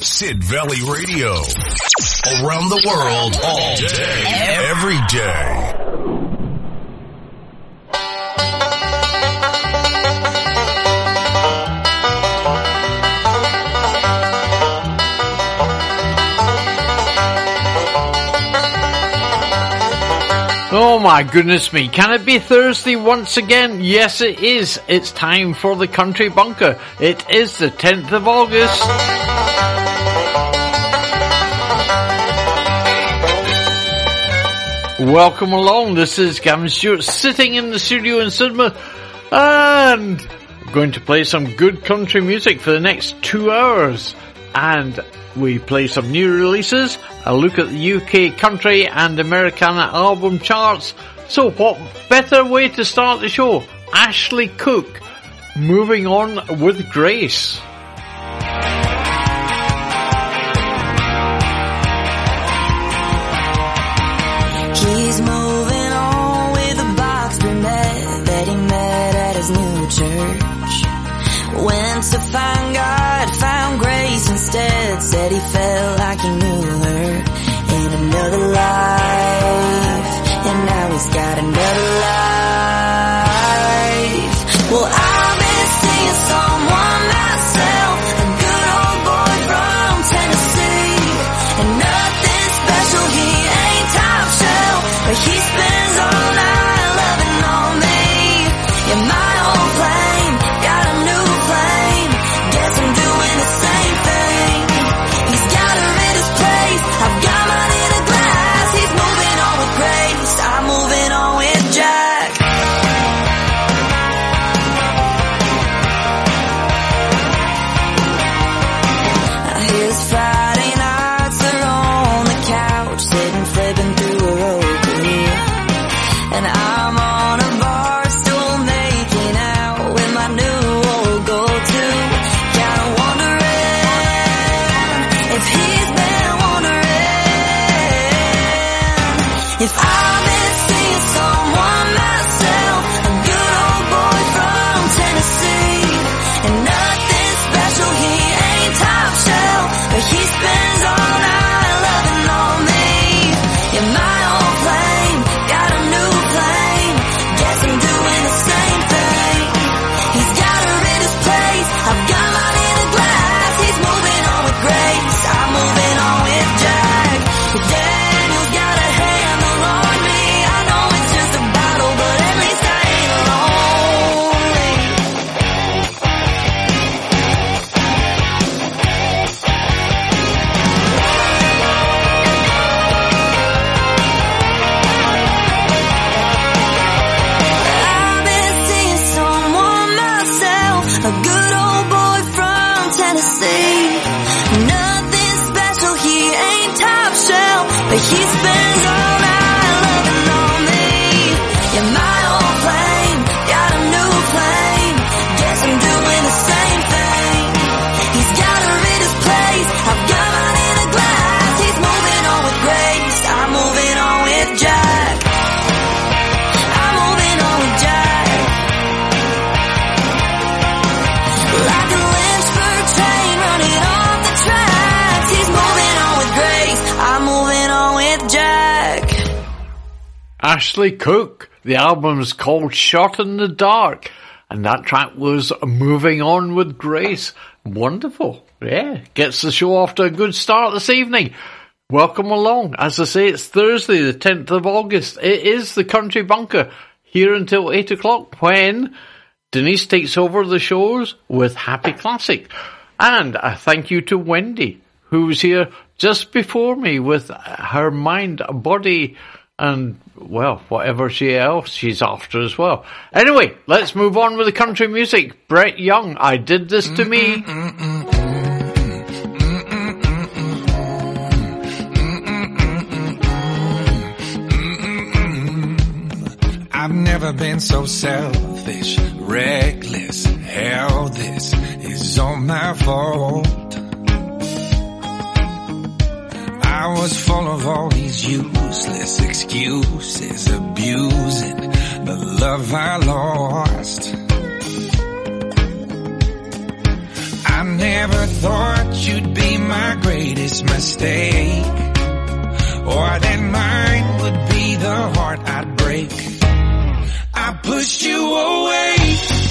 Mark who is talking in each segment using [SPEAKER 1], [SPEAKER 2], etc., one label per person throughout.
[SPEAKER 1] Sid Valley Radio. Around the world, all day, every day.
[SPEAKER 2] Oh my goodness me, can it be Thursday once again? Yes it is. It's time for the Country Bunker. It is the 10th of August. Welcome along, this is Gavin Stewart sitting in the studio in Sidmouth and I'm going to play some good country music for the next two hours and we play some new releases, a look at the UK country and Americana album charts. So what better way to start the show? Ashley Cooke, moving on with grace.
[SPEAKER 3] Church. Went to find God, found grace instead. Said he felt like he knew her in another life. And now he's got another life.
[SPEAKER 2] Ashley Cooke. The album's called Shot in the Dark. And that track was Moving On with Grace. Wonderful. Yeah. Gets the show off to a good start this evening. Welcome along. As I say, it's Thursday, the 10th of August. It is the Country Bunker here until 8 o'clock when Denise takes over the shows with Happy Classic. And a thank you to Wendy, who was here just before me with her mind, body, and well, whatever she else she's after as well. Anyway, let's move on with the country music. Brett Young, I did this to me.
[SPEAKER 4] I've never been so selfish, reckless. Hell, this is all my fault. I was full of all these useless excuses, abusing the love I lost. I never thought you'd be my greatest mistake. Or that mine would be the heart I'd break. I pushed you away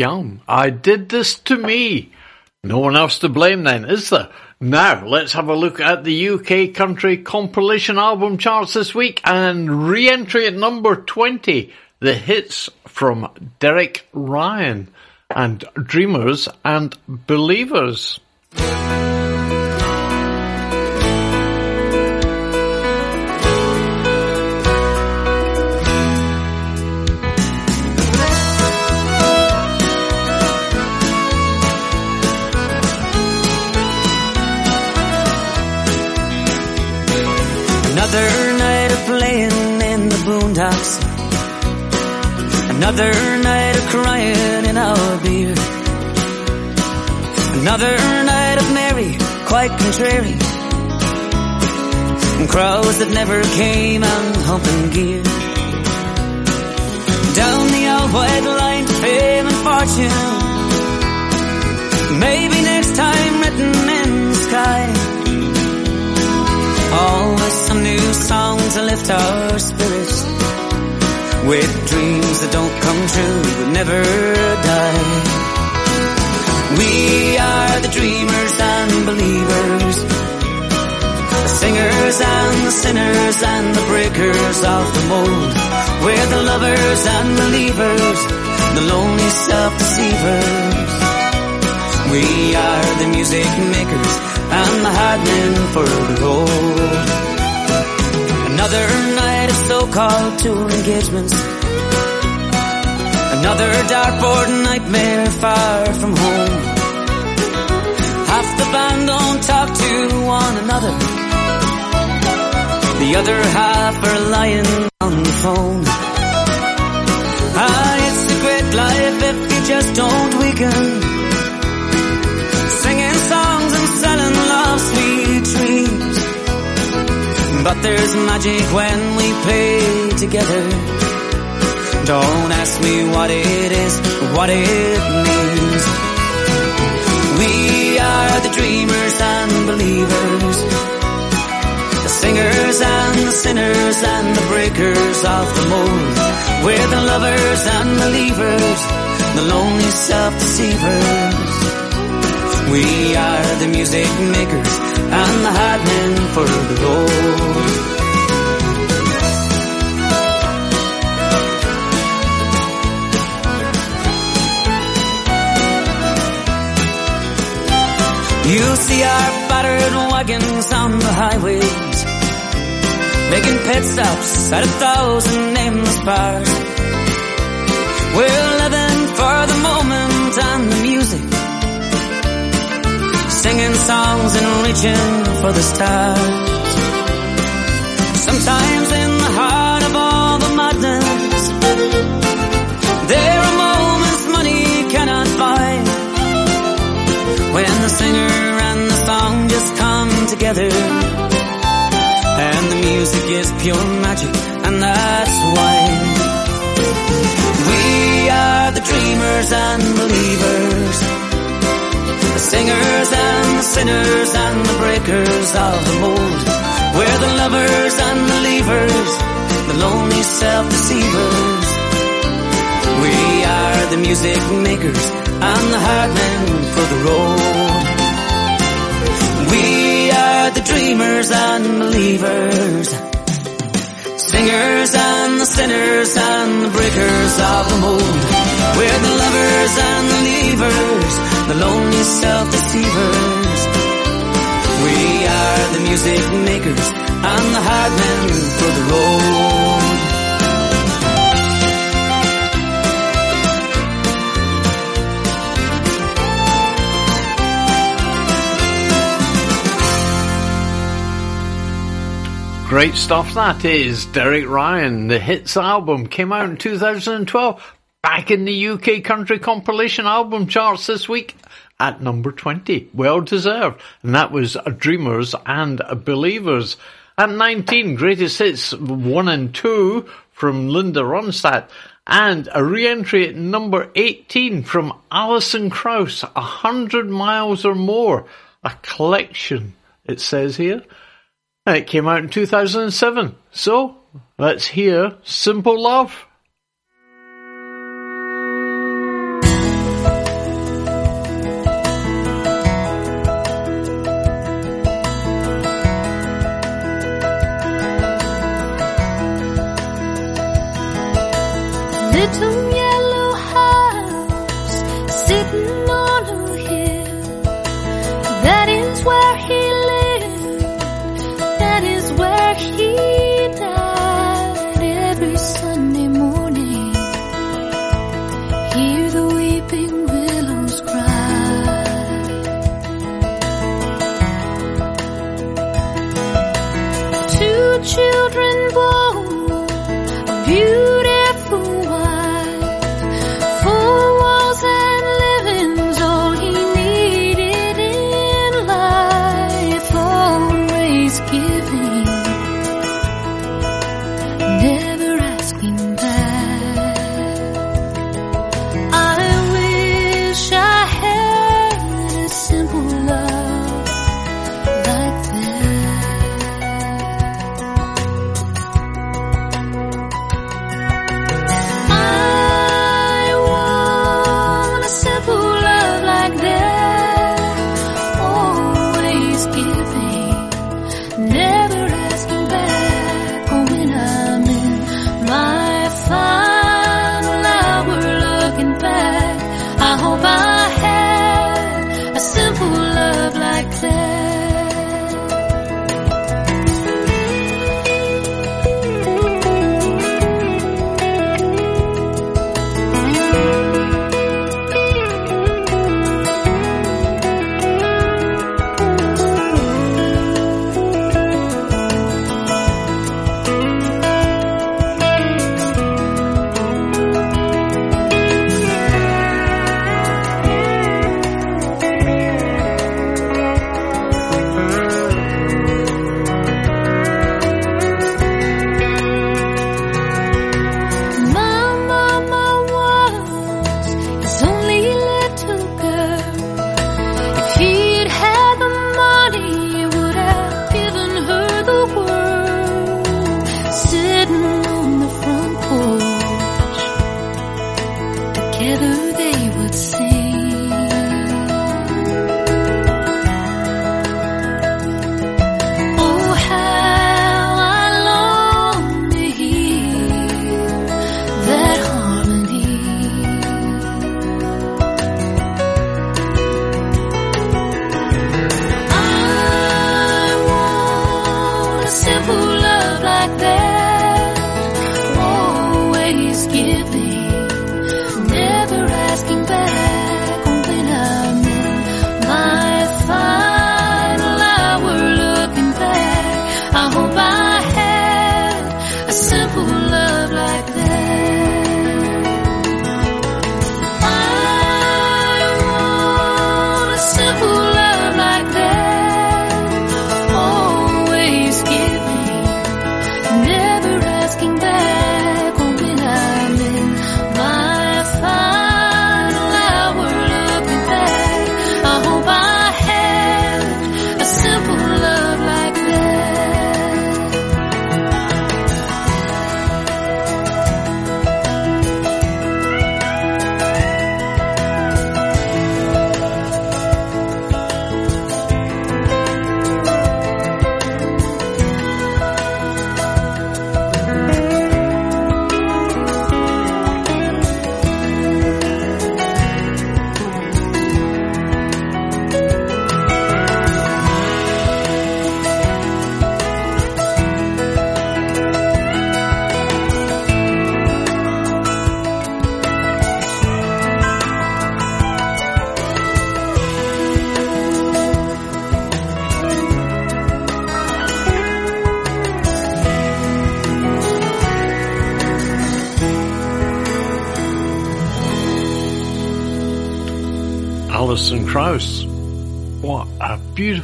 [SPEAKER 2] Young, I did this to me. No one else to blame then, is there? Now, let's have a look at the UK country compilation album charts this week and re-entry at number 20, the hits from Derek Ryan and Dreamers and Believers.
[SPEAKER 5] Another night of playing in the boondocks. Another night of crying in our beer. Another night of merry, quite contrary. And crowds that never came and humping gear. Down the old white line to fame and fortune. Maybe next time written in the sky. Always some new song to lift our spirits. With dreams that don't come true but never die. We are the dreamers and believers. The singers and the sinners and the breakers of the mold. We're the lovers and the leavers, the lonely self-deceivers. We are the music makers and the hard men for the road. Another night of so-called tour engagements. Another dartboard nightmare far from home. Half the band don't talk to one another. The other half are lying on the phone. Ah, it's a great life if you just don't weaken selling love sweet dreams. But there's magic when we play together. Don't ask me what it is, what it means. We are the dreamers and believers, the singers and the sinners and the breakers of the mold. We're the lovers and believers, the lonely self-deceivers. We are the music makers and the hard men for the road. You see our battered wagons on the highways, making pit stops at a thousand nameless bars. We're living for the moment and the singing songs and reaching for the stars. Sometimes in the heart of all the madness, there are moments money cannot buy. When the singer and the song just come together And the music is pure magic and that's why We are the dreamers and believers singers and the sinners and the breakers of the mold We're the lovers and the leavers The lonely self-deceivers we are the music makers and the hard men for the road. We are the dreamers and believers, singers and the sinners and the breakers of the mold. We're the lovers and the leavers, the lonely self-deceivers. We are the music makers and the hard men for the road.
[SPEAKER 2] Great stuff that is. Derek Ryan, the Hits album came out in 2012, back in the UK country compilation album charts this week at number 20. Well deserved. And that was Dreamers and Believers. At 19, Greatest Hits 1 and 2 from Linda Ronstadt. And a re-entry at number 18 from Alison Krauss, A Hundred Miles or More. A collection, it says here. And it came out in 2007. So, let's hear Simple Love.
[SPEAKER 6] Little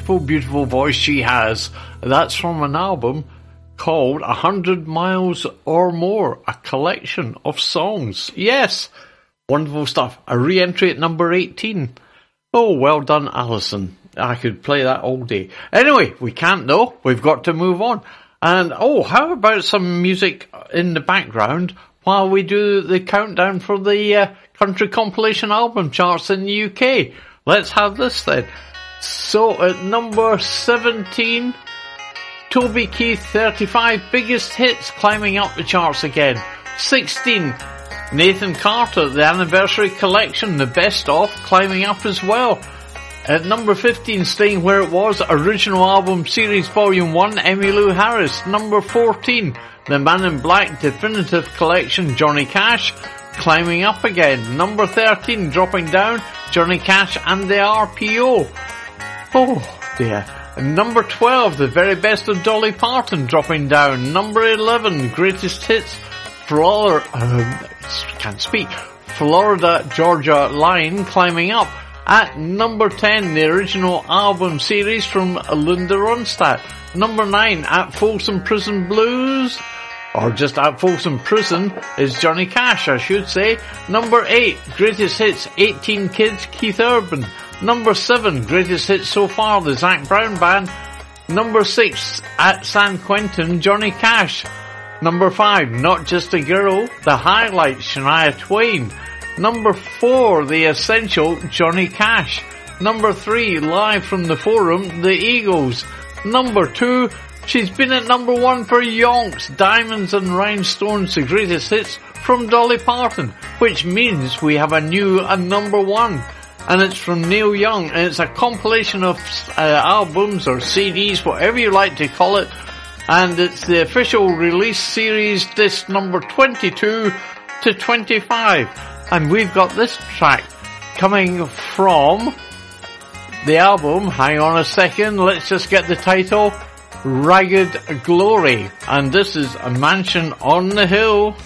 [SPEAKER 6] beautiful,
[SPEAKER 2] beautiful voice she has. That's from an album called A Hundred Miles or More, a collection of songs. Yes, wonderful stuff. A re-entry at number 18. Oh, well done, Alison. I could play that all day. Anyway, we can't though. We've got to move on. And oh, how about some music in the background while we do the countdown for the uh, country compilation album charts in the UK? Let's have this then. So at number 17, Toby Keith 35 biggest hits climbing up the charts again. 16, Nathan Carter, the anniversary collection, the best of, climbing up as well. At number 15, staying where it was, original album series volume 1, Emmylou Harris. Number 14, The Man in Black definitive collection, Johnny Cash, climbing up again. Number 13, dropping down, Johnny Cash and the RPO. Oh dear. Number 12, the very best of Dolly Parton dropping down. Number 11, greatest hits, Florida, um, can't speak, Florida Georgia Line climbing up. At number 10, the original album series from Linda Ronstadt. Number 9, At Folsom Prison Blues. Or just at Folsom Prison is Johnny Cash, I should say. Number 8, Greatest Hits, 18 Kids, Keith Urban. Number 7, Greatest Hits So Far, the Zac Brown Band. Number 6, at San Quentin, Johnny Cash. Number 5, Not Just a Girl, The Highlights, Shania Twain. Number 4, The Essential, Johnny Cash. Number 3, Live from the Forum, The Eagles. Number 2, she's been at number 1 for Yonks, Diamonds and Rhinestones, the greatest hits from Dolly Parton, which means we have a new uh, number 1 and it's from Neil Young, and it's a compilation of uh, albums or CDs, whatever you like to call it, and it's the official release series, disc number 22 to 25, and we've got this track coming from the album, hang on a second, let's just get the title, Ragged Glory, and this is A Mansion on the Hill.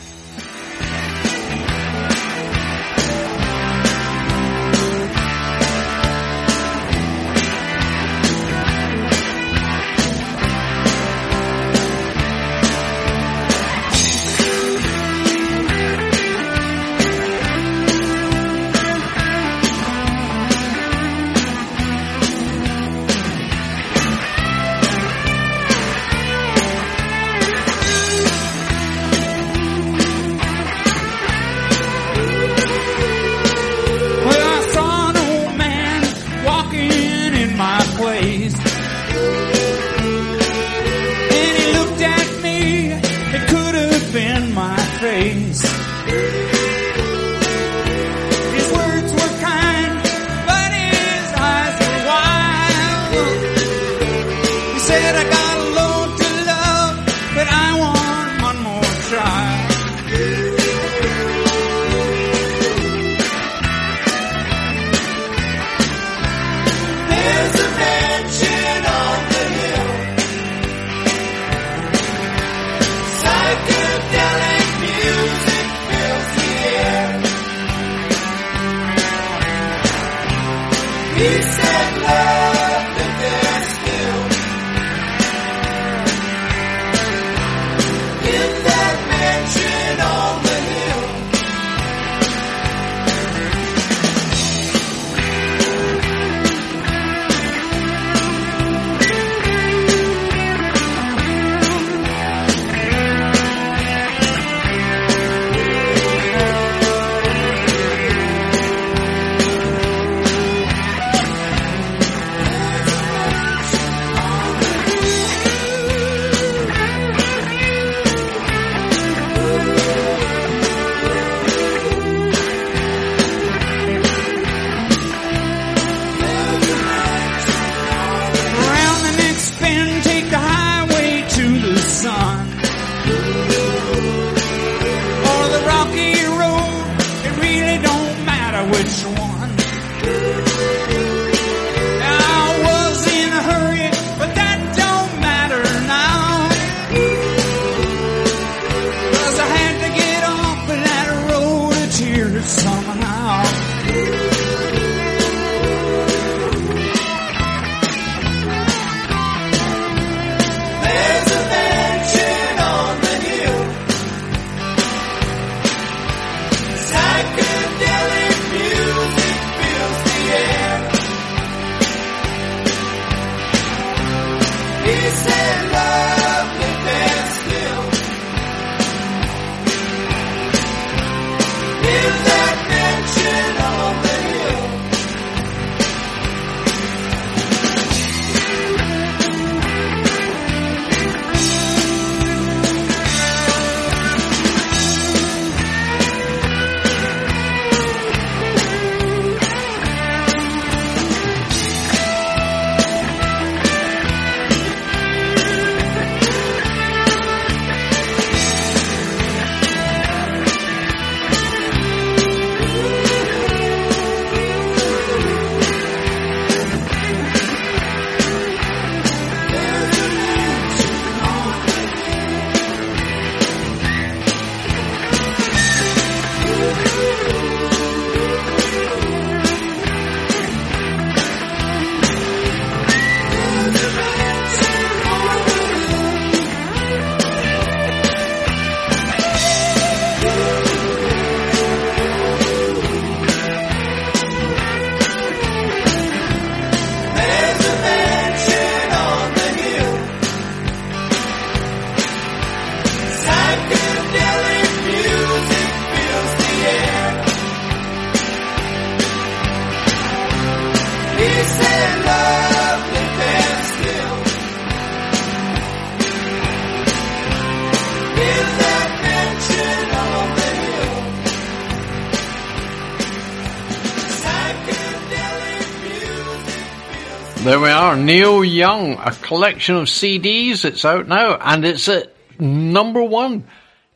[SPEAKER 2] There we are, Neil Young, a collection of CDs. It's out now, and it's at number one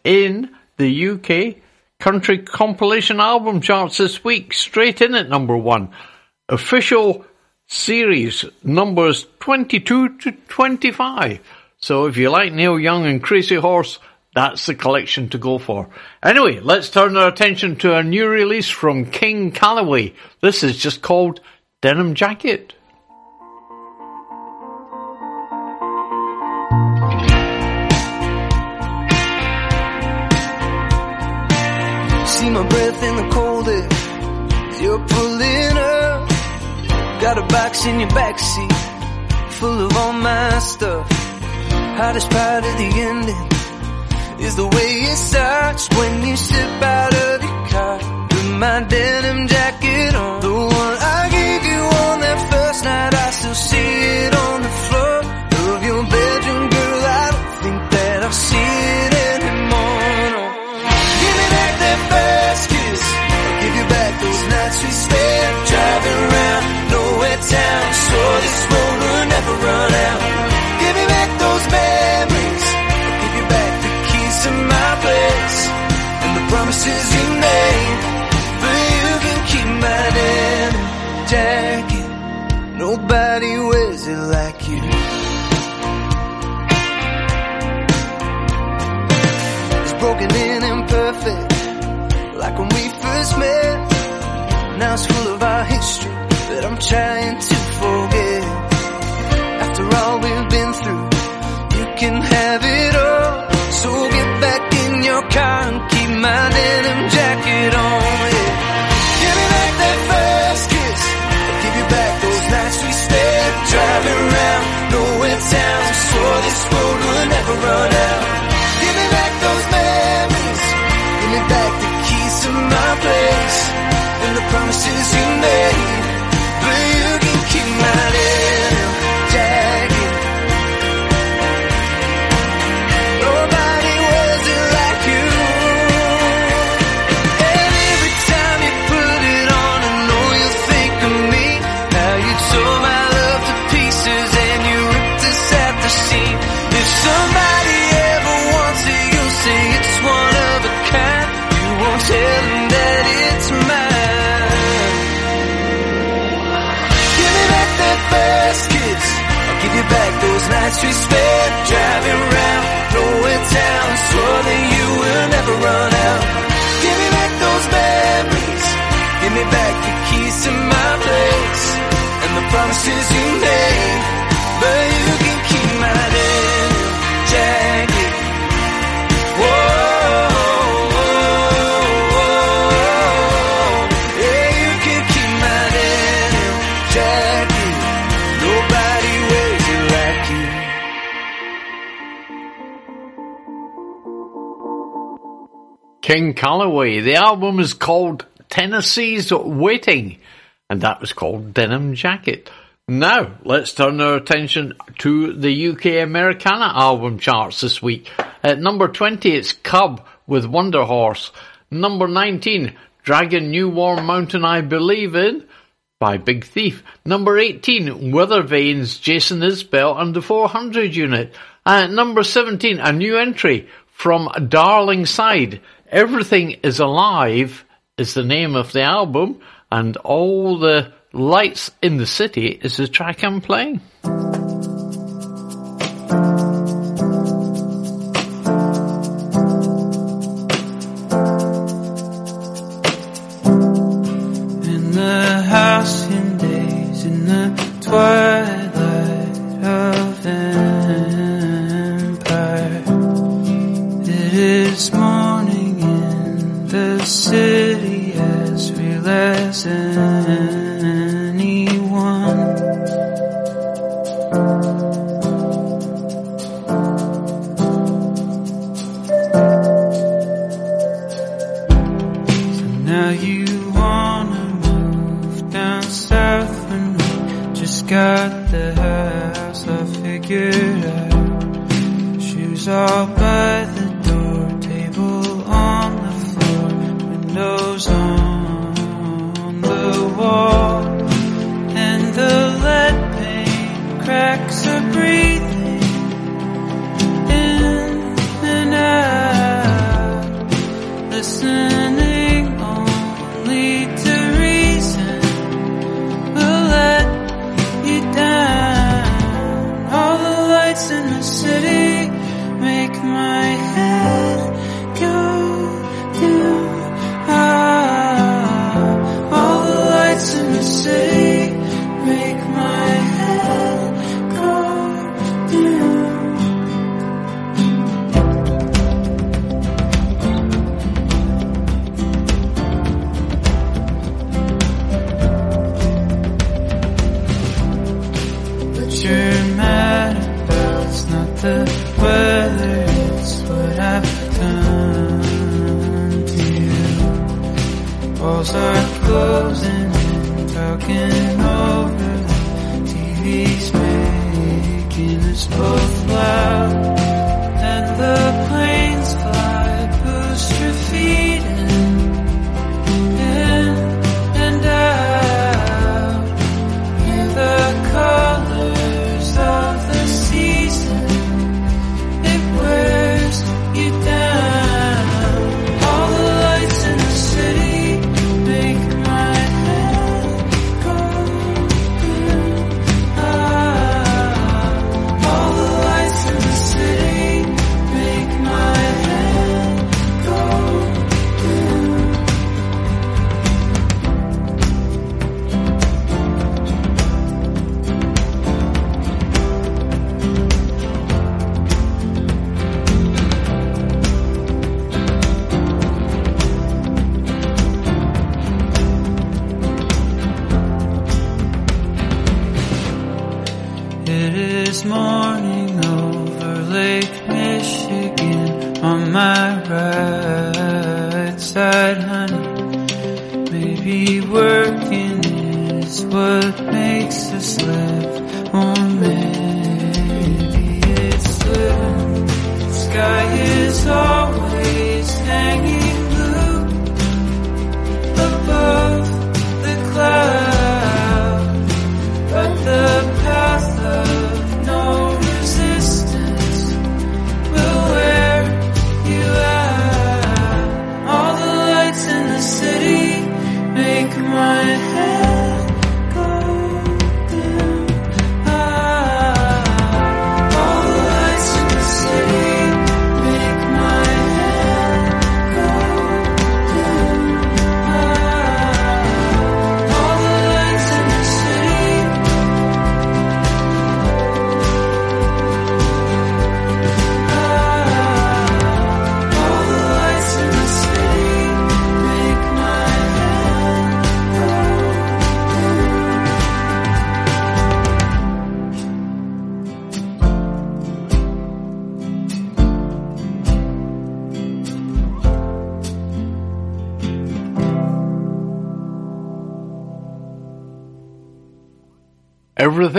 [SPEAKER 2] in the UK country compilation album charts this week. Straight in at number one. Official series numbers 22 to 25. So if you like Neil Young and Crazy Horse, that's the collection to go for. Anyway, let's turn our attention to a new release from King Calaway. This is just called Denim Jacket.
[SPEAKER 7] Breath in the cold air you're pulling up. Got a box in your backseat full of all my stuff. Hottest part of the ending is the way it starts when you step out of your car with my denim jacket on. The one I gave you on that first night, I still see it on Give me back those memories. I'll give you back the keys to my place and the promises you made. But you can keep my denim jacket. Nobody wears it like you. It's broken imperfect, like when we first met. Now it's full of our history that I'm trying to nights we spent driving around, throwing town, swore that you will never run out. Give me back those memories, give me back the keys to my place, and the promises you made, but you
[SPEAKER 2] King Calaway. The album is called Tennessee's Waiting, and that was called Denim Jacket. Now, let's turn our attention to the UK Americana album charts this week. At number 20, it's Cub with Wunderhorse. Number 19, Dragon New Warm Mountain I Believe In by Big Thief. Number 18, Weather Vanes, Jason Isbell and the 400 unit. And at number 17, a new entry from Darlingside. Everything is Alive is the name of the album, and All the Lights in the City is the track I'm playing.
[SPEAKER 8] In the halcyon days, in the twilight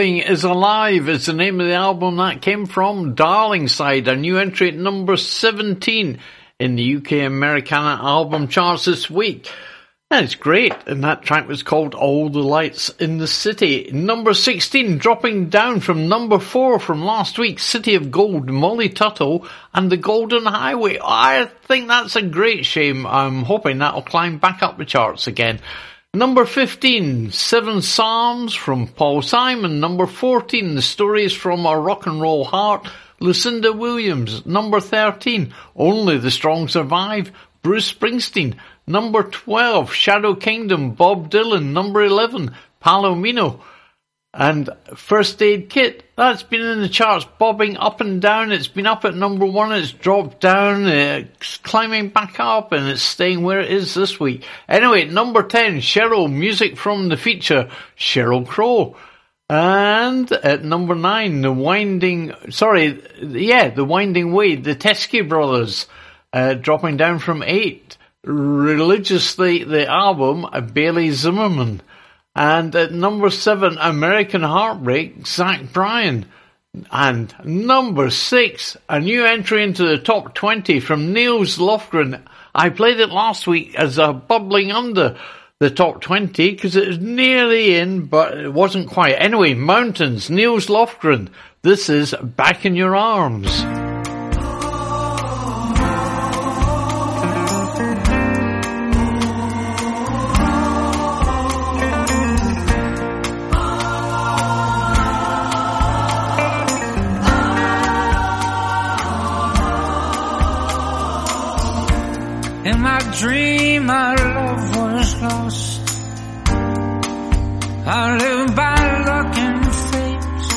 [SPEAKER 2] Everything is Alive is the name of the album that came from Darlingside, a new entry at number 17 in the UK Americana album charts this week. That's great, and that track was called All the Lights in the City. Number 16, dropping down from number 4 from last week, City of Gold, Molly Tuttle and The Golden Highway. I think that's a great shame. I'm hoping that'll climb back up the charts again. Number 15, Seven Psalms from Paul Simon. Number 14, The Stories from a Rock and Roll Heart, Lucinda Williams. Number 13, Only the Strong Survive, Bruce Springsteen. Number 12, Shadow Kingdom, Bob Dylan. Number 11, Palomino. And First Aid Kit, that's been in the charts, bobbing up and down. It's been up at number one, it's dropped down, it's climbing back up, and it's staying where it is this week. Anyway, number 10, Sheryl, music from the feature, Sheryl Crow. And at number nine, the winding, sorry, yeah, the winding way, the Teskey brothers, uh, dropping down from eight. Religiously, the album, Bailey Zimmerman. And at number seven, American Heartbreak, Zach Bryan. And number six, a new entry into the top 20 from Nils Lofgren. I played it last week as a bubbling under the top 20 because it was nearly in, but it wasn't quite. Anyway, Mountains, Nils Lofgren. This is Back in Your Arms.
[SPEAKER 9] Our love was lost. I lived by luck and fate.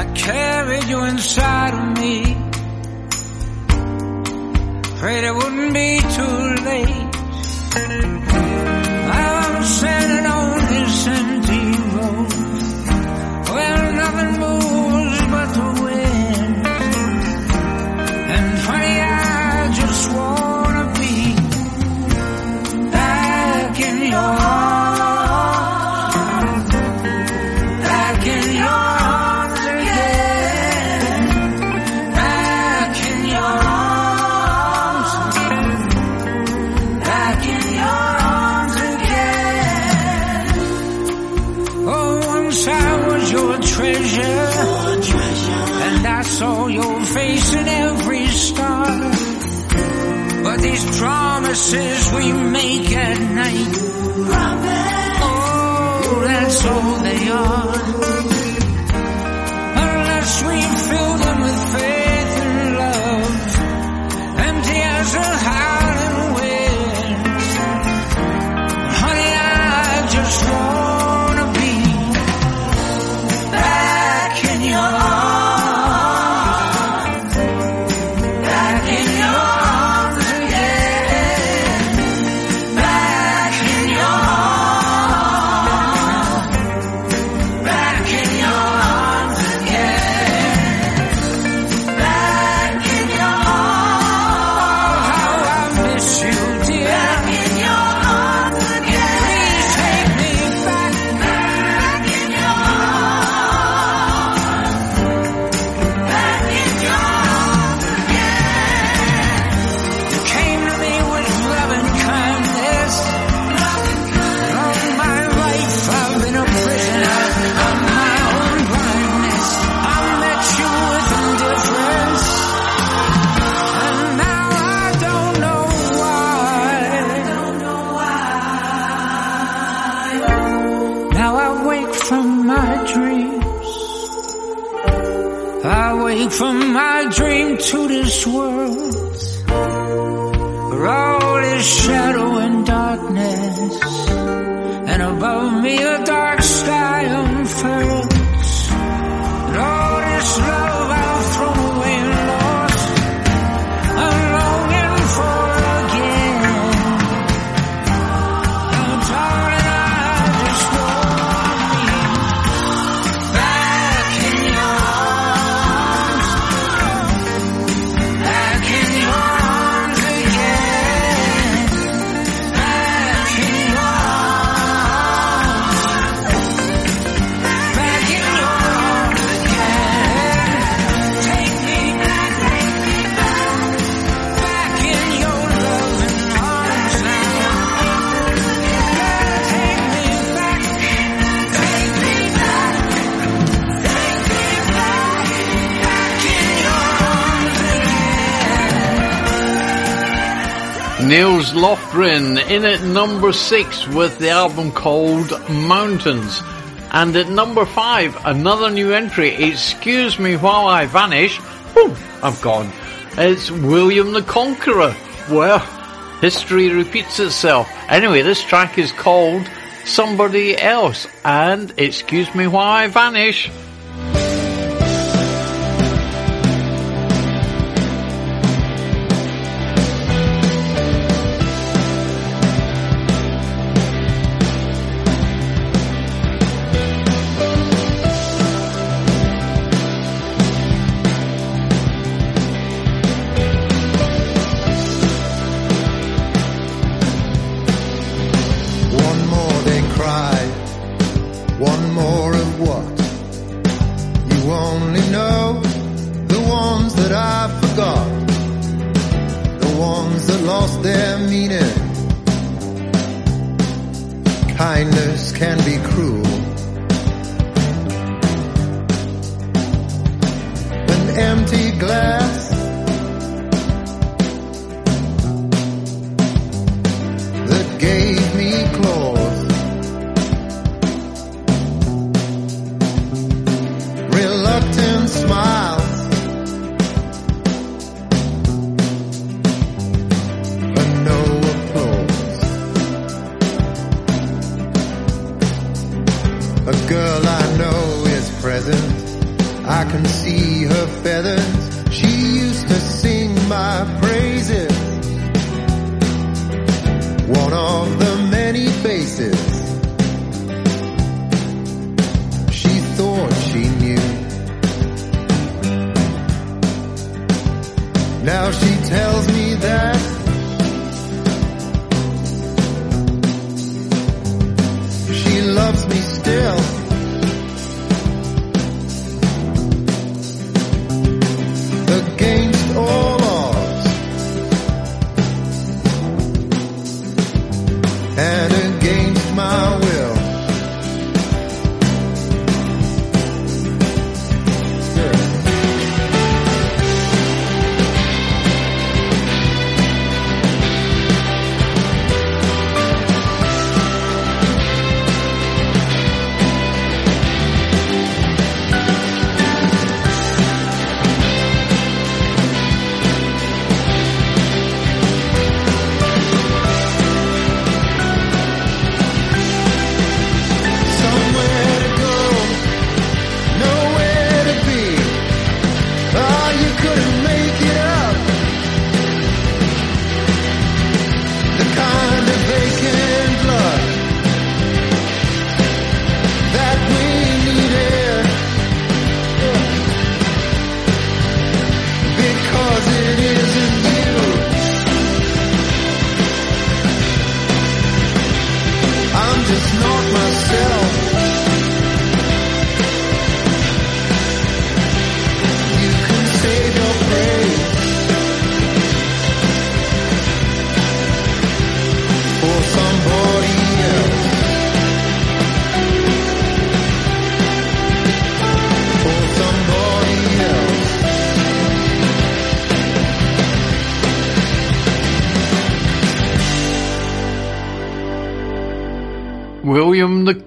[SPEAKER 9] I carried you inside of me. Prayed it wouldn't be too late. We world
[SPEAKER 10] Lofgren in at number six with the album called Mountains. And at number five, another new entry, Excuse Me While I Vanish. Boom, I've gone. It's William the Conqueror. Well, history repeats itself. Anyway, this track is called Somebody Else and Excuse Me While I Vanish.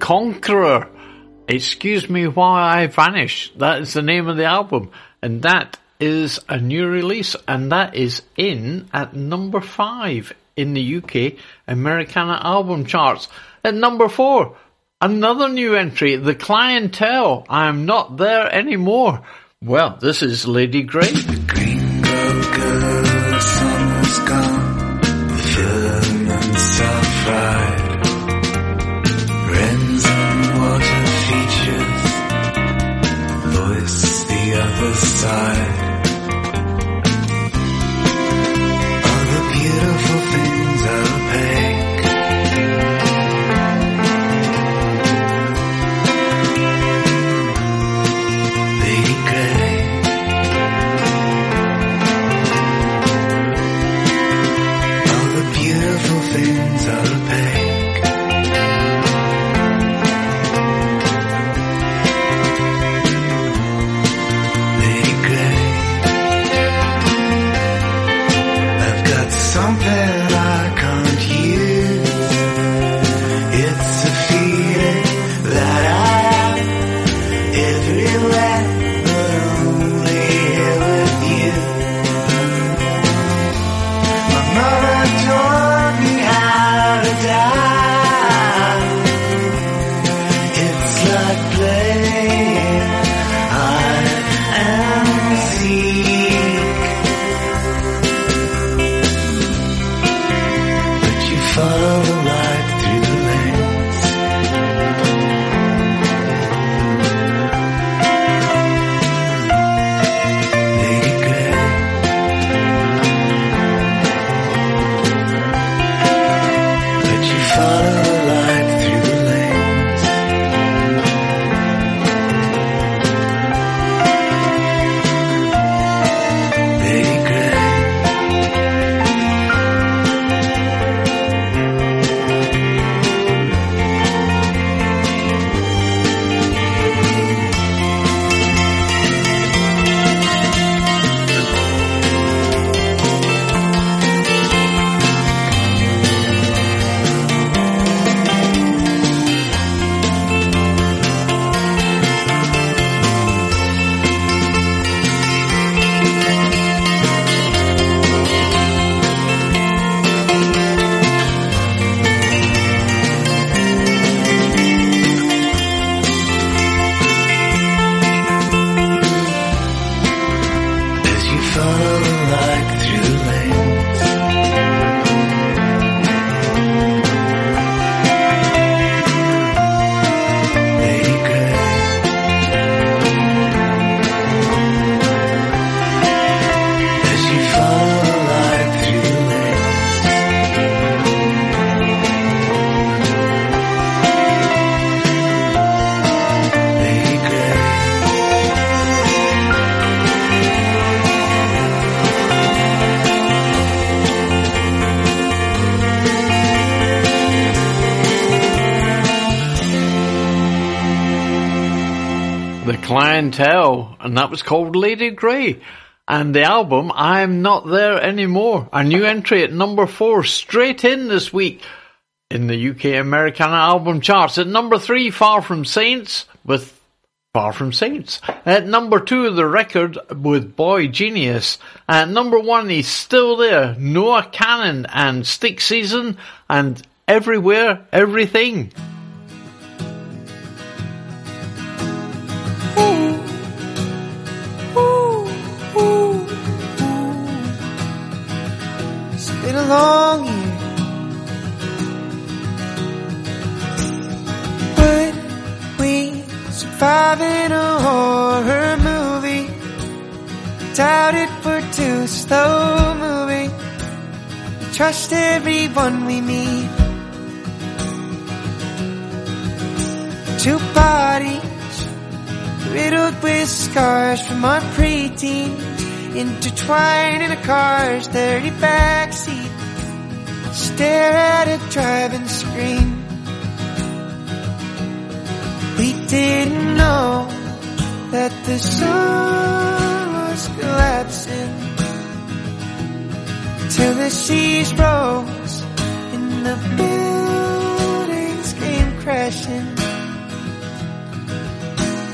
[SPEAKER 10] Conqueror. Excuse me while I vanish. That is the name of the album. And that is a new release and that is in at number five in the UK Americana album charts. At number four, another new entry, The Clientele. I am not there anymore. Well, this is Lady Grey.
[SPEAKER 11] Gone. The other
[SPEAKER 12] And
[SPEAKER 2] that was called Lady Grey. And the album, I'm Not There Anymore. A new entry at number four, straight in this week in the UK Americana album charts. At number three, Far From Saints with Far From Saints. At number two, The Record with boygenius. At number one, he's still there, Noah Kahan and Stick Season and Everywhere, Everything.
[SPEAKER 13] It's long year. Would we survive in a horror movie? Doubt it, we're too slow moving. Trust everyone we meet. Two bodies riddled with scars from our preteens, intertwined in a car's dirty backseat. Stare at a driving screen. We didn't know that the sun was collapsing till the seas rose and the buildings came crashing.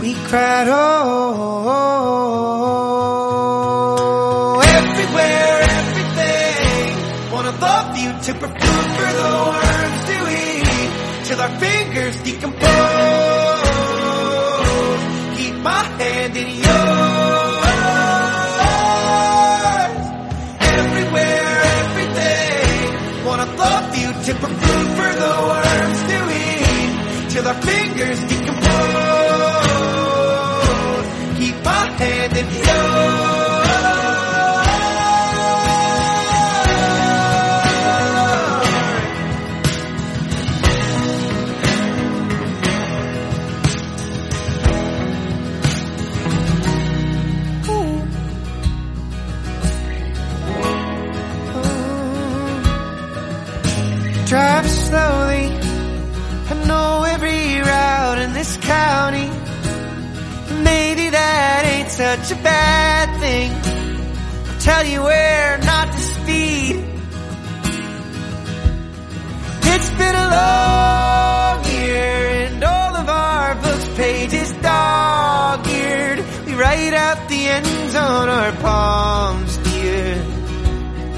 [SPEAKER 13] We cried, oh, oh, oh, oh love you to put food for the worms to eat till our fingers decompose. Keep my hand in yours. Everywhere, everything. Wanna love you to put food for the worms to eat till our fingers such a bad thing. I'll tell you where not to speed. It's been a long year and all of our books pages dog eared. We write out the ends on our palms, dear.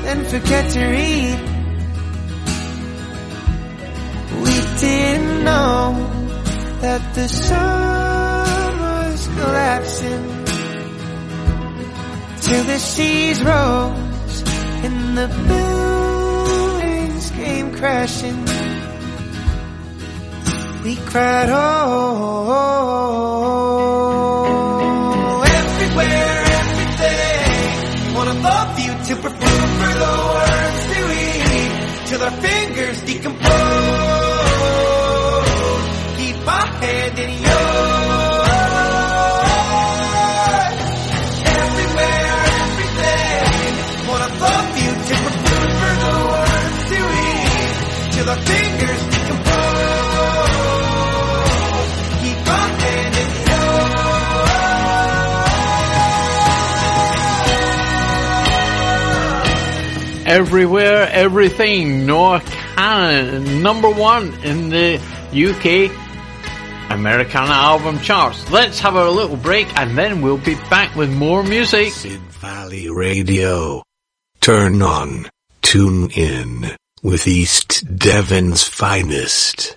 [SPEAKER 13] Then forget to read. We didn't know that the sun was collapsing till the seas rose and the buildings came crashing. We cried, oh, everywhere, everything. Wanna love you to prefer for the words to eat till our fingers decompose. Keep my hand in Everywhere, everything.
[SPEAKER 2] Noah Kahan, number one in the UK Americana album charts. Let's have a little break and then we'll be back with more music.
[SPEAKER 1] Sid Valley Radio. Turn on, tune in with East Devon's finest.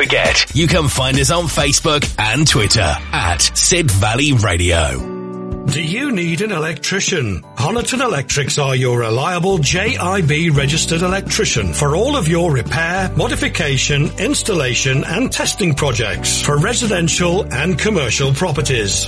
[SPEAKER 1] forget you can find us on Facebook and Twitter at Sid Valley Radio.
[SPEAKER 14] Do you need an electrician? Honiton Electrics are your reliable JIB registered electrician for all of your repair, modification, installation and testing projects for residential and commercial properties.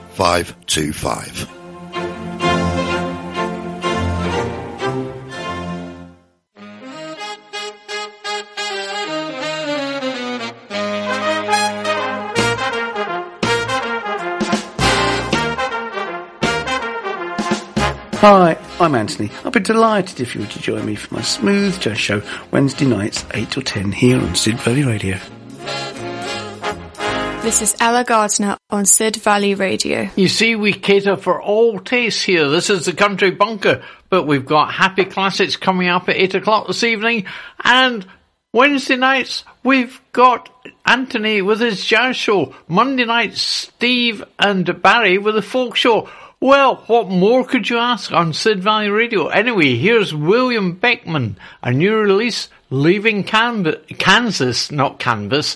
[SPEAKER 15] 515 525.
[SPEAKER 16] Hi, I'm Anthony. I'll be delighted if you were to join me for my smooth jazz show Wednesday nights 8 till 10 here on Sid Valley Radio.
[SPEAKER 17] This is Ella Gardner on Sid Valley Radio.
[SPEAKER 2] You see, we cater for all tastes here. This is the country bunker, but we've got happy classics coming up at 8 o'clock this evening and Wednesday nights, we've got Anthony with his jazz show. Monday nights, Steve and Barry with the folk show. Well, what more could you ask on Sid Valley Radio? Anyway, here's William Beckman, a new release, Leaving Kansas, not Canvas,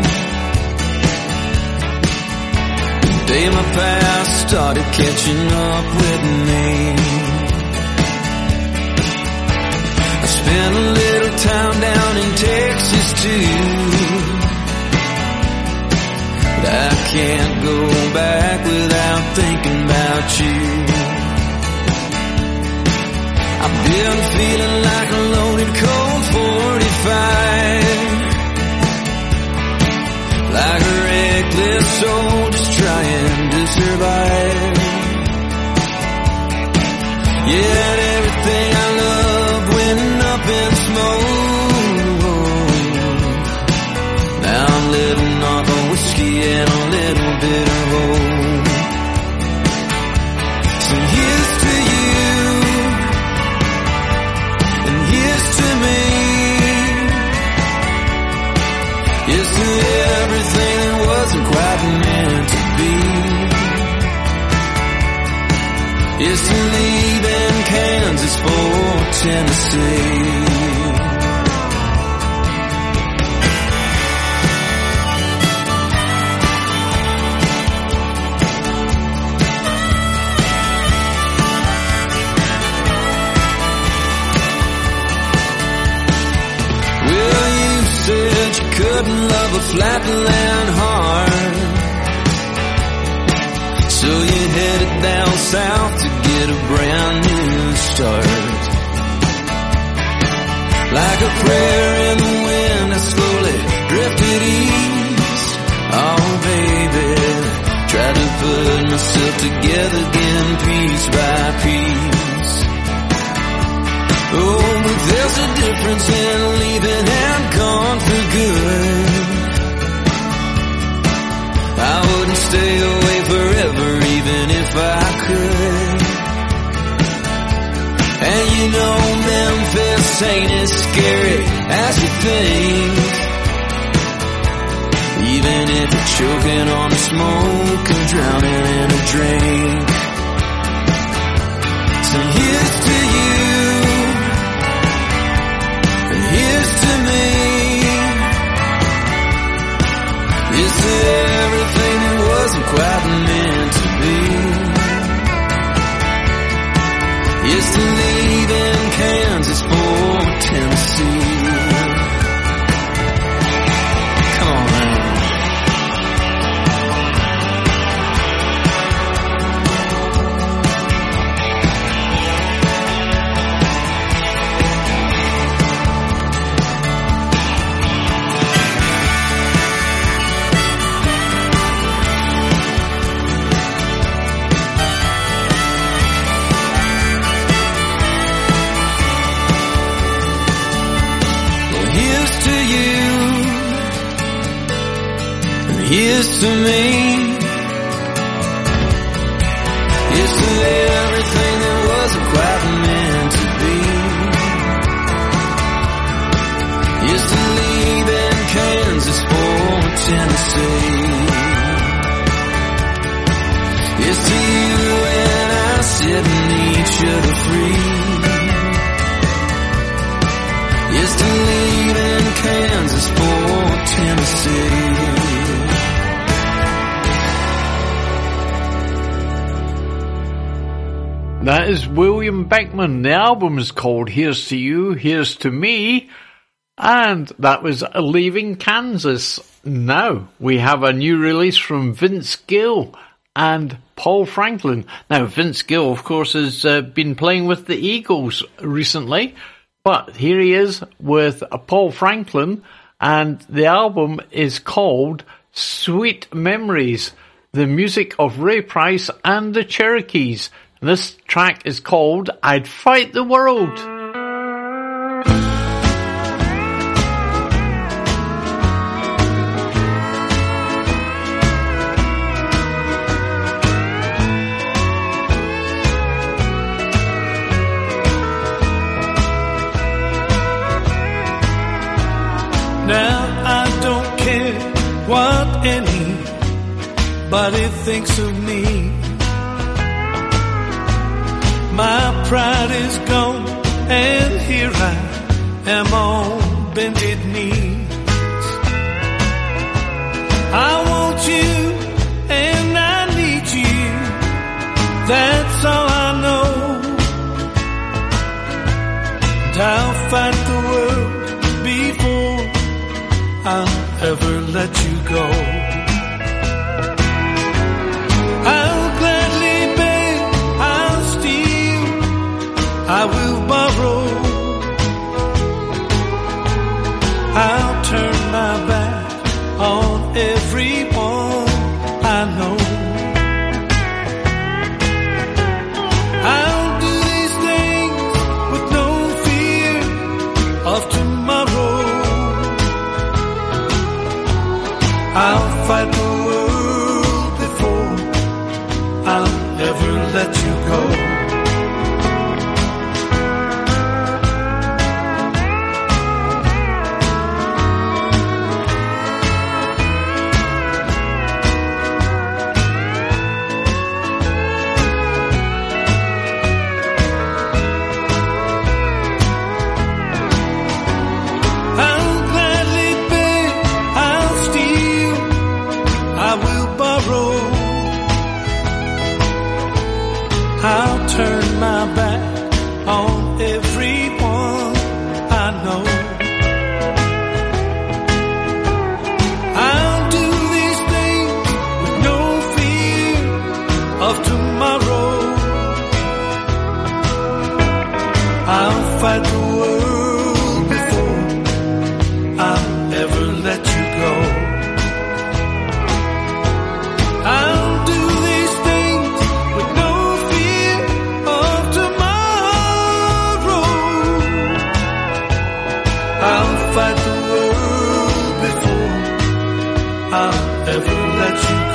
[SPEAKER 13] day my past started catching up with me. I spent a little time down in Texas too. But I can't go back without thinking about you.
[SPEAKER 7] Yeah, I'm feeling like a loaded Colt 45. Like a reckless soul survive. Yeah, everything I love went up in smoke. Now I'm living off of whiskey and a little bit of hope. Here's to leaving Kansas for Tennessee. Couldn't love a flatland heart. So you headed down south to get a brand new start. Like a prayer in the wind, I slowly drifted east. Oh, baby, tried to put myself together again, piece by piece. Oh, but there's a difference in leaving and gone for good. I wouldn't stay away forever even if I could. And you know Memphis ain't as scary as you think. Even if you're choking on the smoke and drowning in a drink. So here's to you. And here's to me. To everything that wasn't quite meant to be. Here's to leaving Kansas for here's to me. Here's to everything that wasn't quite meant to be. Here's to leaving Kansas for Tennessee. Here's to you and I setting each other free.
[SPEAKER 2] That is William Beckman. The album is called Here's to You, Here's to Me. And that was Leaving Kansas. Now we have a new release from Vince Gill and Paul Franklin. Now Vince Gill, of course, has uh, been playing with the Eagles recently, but here he is with Paul Franklin and the album is called Sweet Memories, the music of Ray Price and the Cherokees. This track is called I'd Fight the World.
[SPEAKER 18] Now I don't care what anybody thinks of me. My pride is gone, and here I am on bended knees. I want you, and I need you. That's all I know. And I'll fight the world before I'll ever let you go. I'll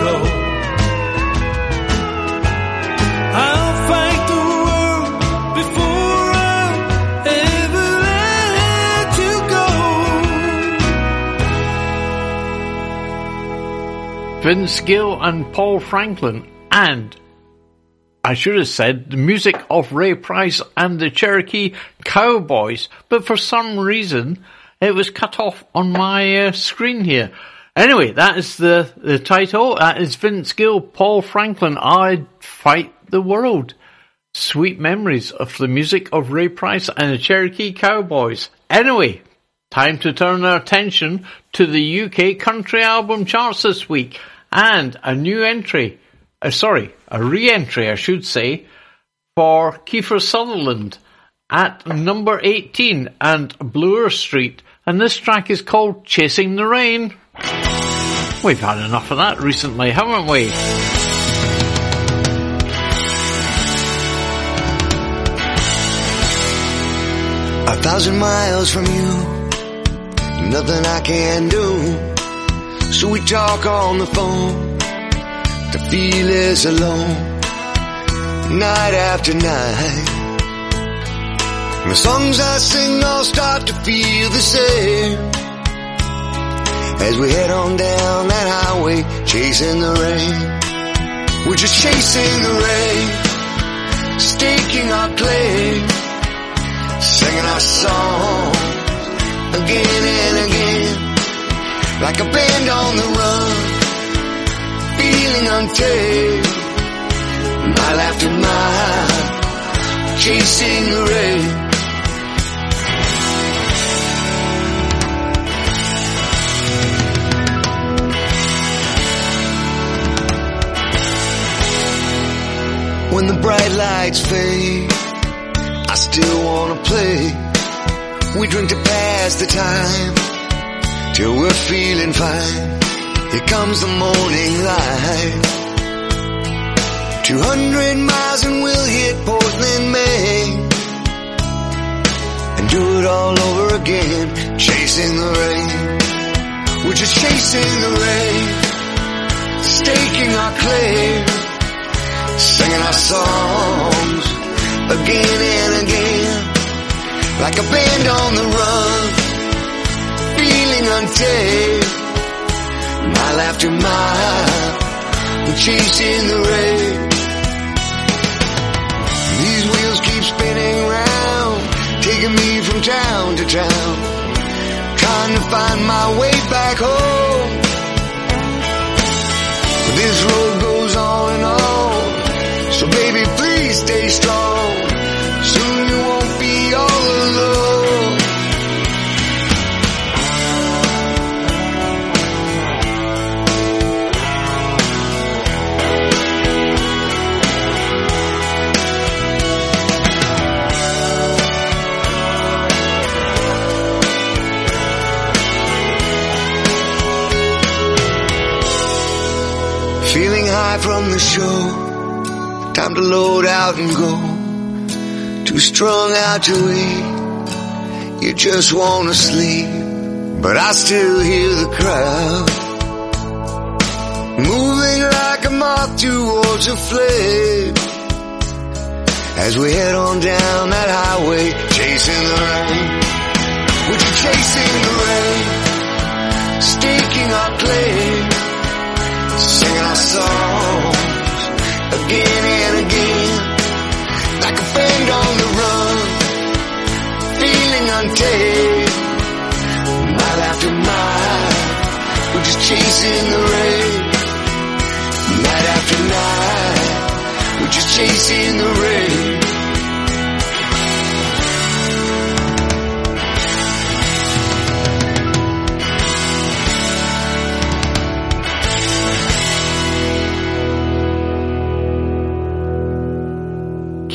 [SPEAKER 18] go.
[SPEAKER 2] Vince Gill and Paul Franklin, and I should have said the music of Ray Price and the Cherokee Cowboys, but for some reason it was cut off on my uh, screen here. Anyway, that is the, the title. That is Vince Gill, Paul Franklin, I'd Fight the World. Sweet memories of the music of Ray Price and the Cherokee Cowboys. Anyway, time to turn our attention to the UK country album charts this week and a new entry, uh, sorry, a re-entry I should say, for Kiefer Sutherland at number 18 and Bloor Street and this track is called Chasing the Rain. We've had enough of that recently, haven't we?
[SPEAKER 19] A thousand miles from you, nothing I can do. So we talk on the phone to feel as alone, night after night. The songs I sing all start to feel the same as we head on down that highway, chasing the rain. We're just chasing the rain, staking our claim singing our songs again and again, like a band on the run, feeling untamed, mile after mile, chasing the rain. When the bright lights fade I still wanna play. We drink to pass the time till we're feeling fine. Here comes the morning light. 200 miles and we'll hit Portland, Maine. And do it all over again, chasing the rain. We're just chasing the rain, staking our claim, singing our songs again and again, like a band on the run, feeling untamed, mile after mile, chasing the rain. These wheels keep spinning round, taking me from town to town, trying to find my way back home. This road goes on and on, so baby please stay strong. Soon you won't be all alone. Feeling high from the show. Time to load out and go. Too strung out to eat. You just wanna sleep. But I still hear the crowd. Moving like a moth towards a flame. As we head on down that highway, chasing the rain. We're chasing the rain. Staking our claim. Singing our songs Like on the run, feeling untamed. Mile after mile, we're just chasing the rain. Night after night, we're just chasing the rain.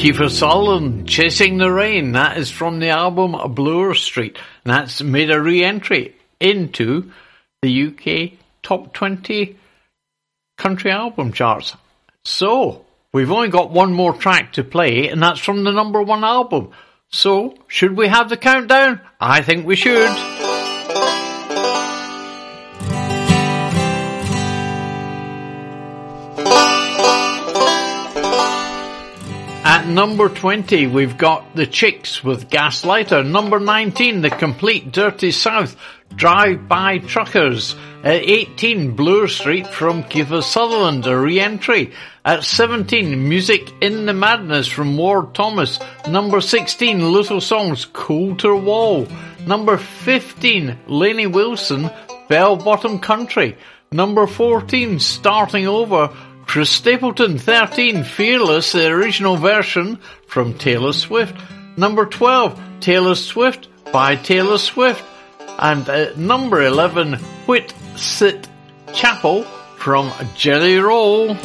[SPEAKER 2] Kiefer Sutherland, Chasing the Rain. That is from the album Bloor Street. And that's made a re-entry into the UK top 20 country album charts. So, we've only got one more track to play, and that's from the number one album. So, should we have the countdown? I think we should. Number 20, we've got The Chicks with Gaslighter. Number 19, The Complete Dirty South, Drive-By Truckers. At 18, Bloor Street from Kiefer Sutherland, a re-entry. At 17, Music in the Madness from Ward Thomas. Number 16, Little Songs, Colter Wall. Number 15, Lainey Wilson, Bell Bottom Country. Number 14, Starting Over, Chris Stapleton, 13, Fearless, the original version from Taylor Swift. Number 12, Taylor Swift by Taylor Swift. And uh, number 11, Whit Sit Chapel from Jelly Roll.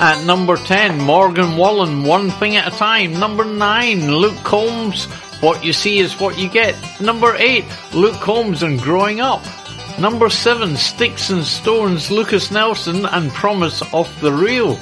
[SPEAKER 2] At number 10, Morgan Wallen, One Thing at a Time. Number 9, Luke Combs, What You See Is What You Get. Number 8, Luke Combs and Growing Up. Number 7, Sticks and Stones, Lukas Nelson and Promise of the Real.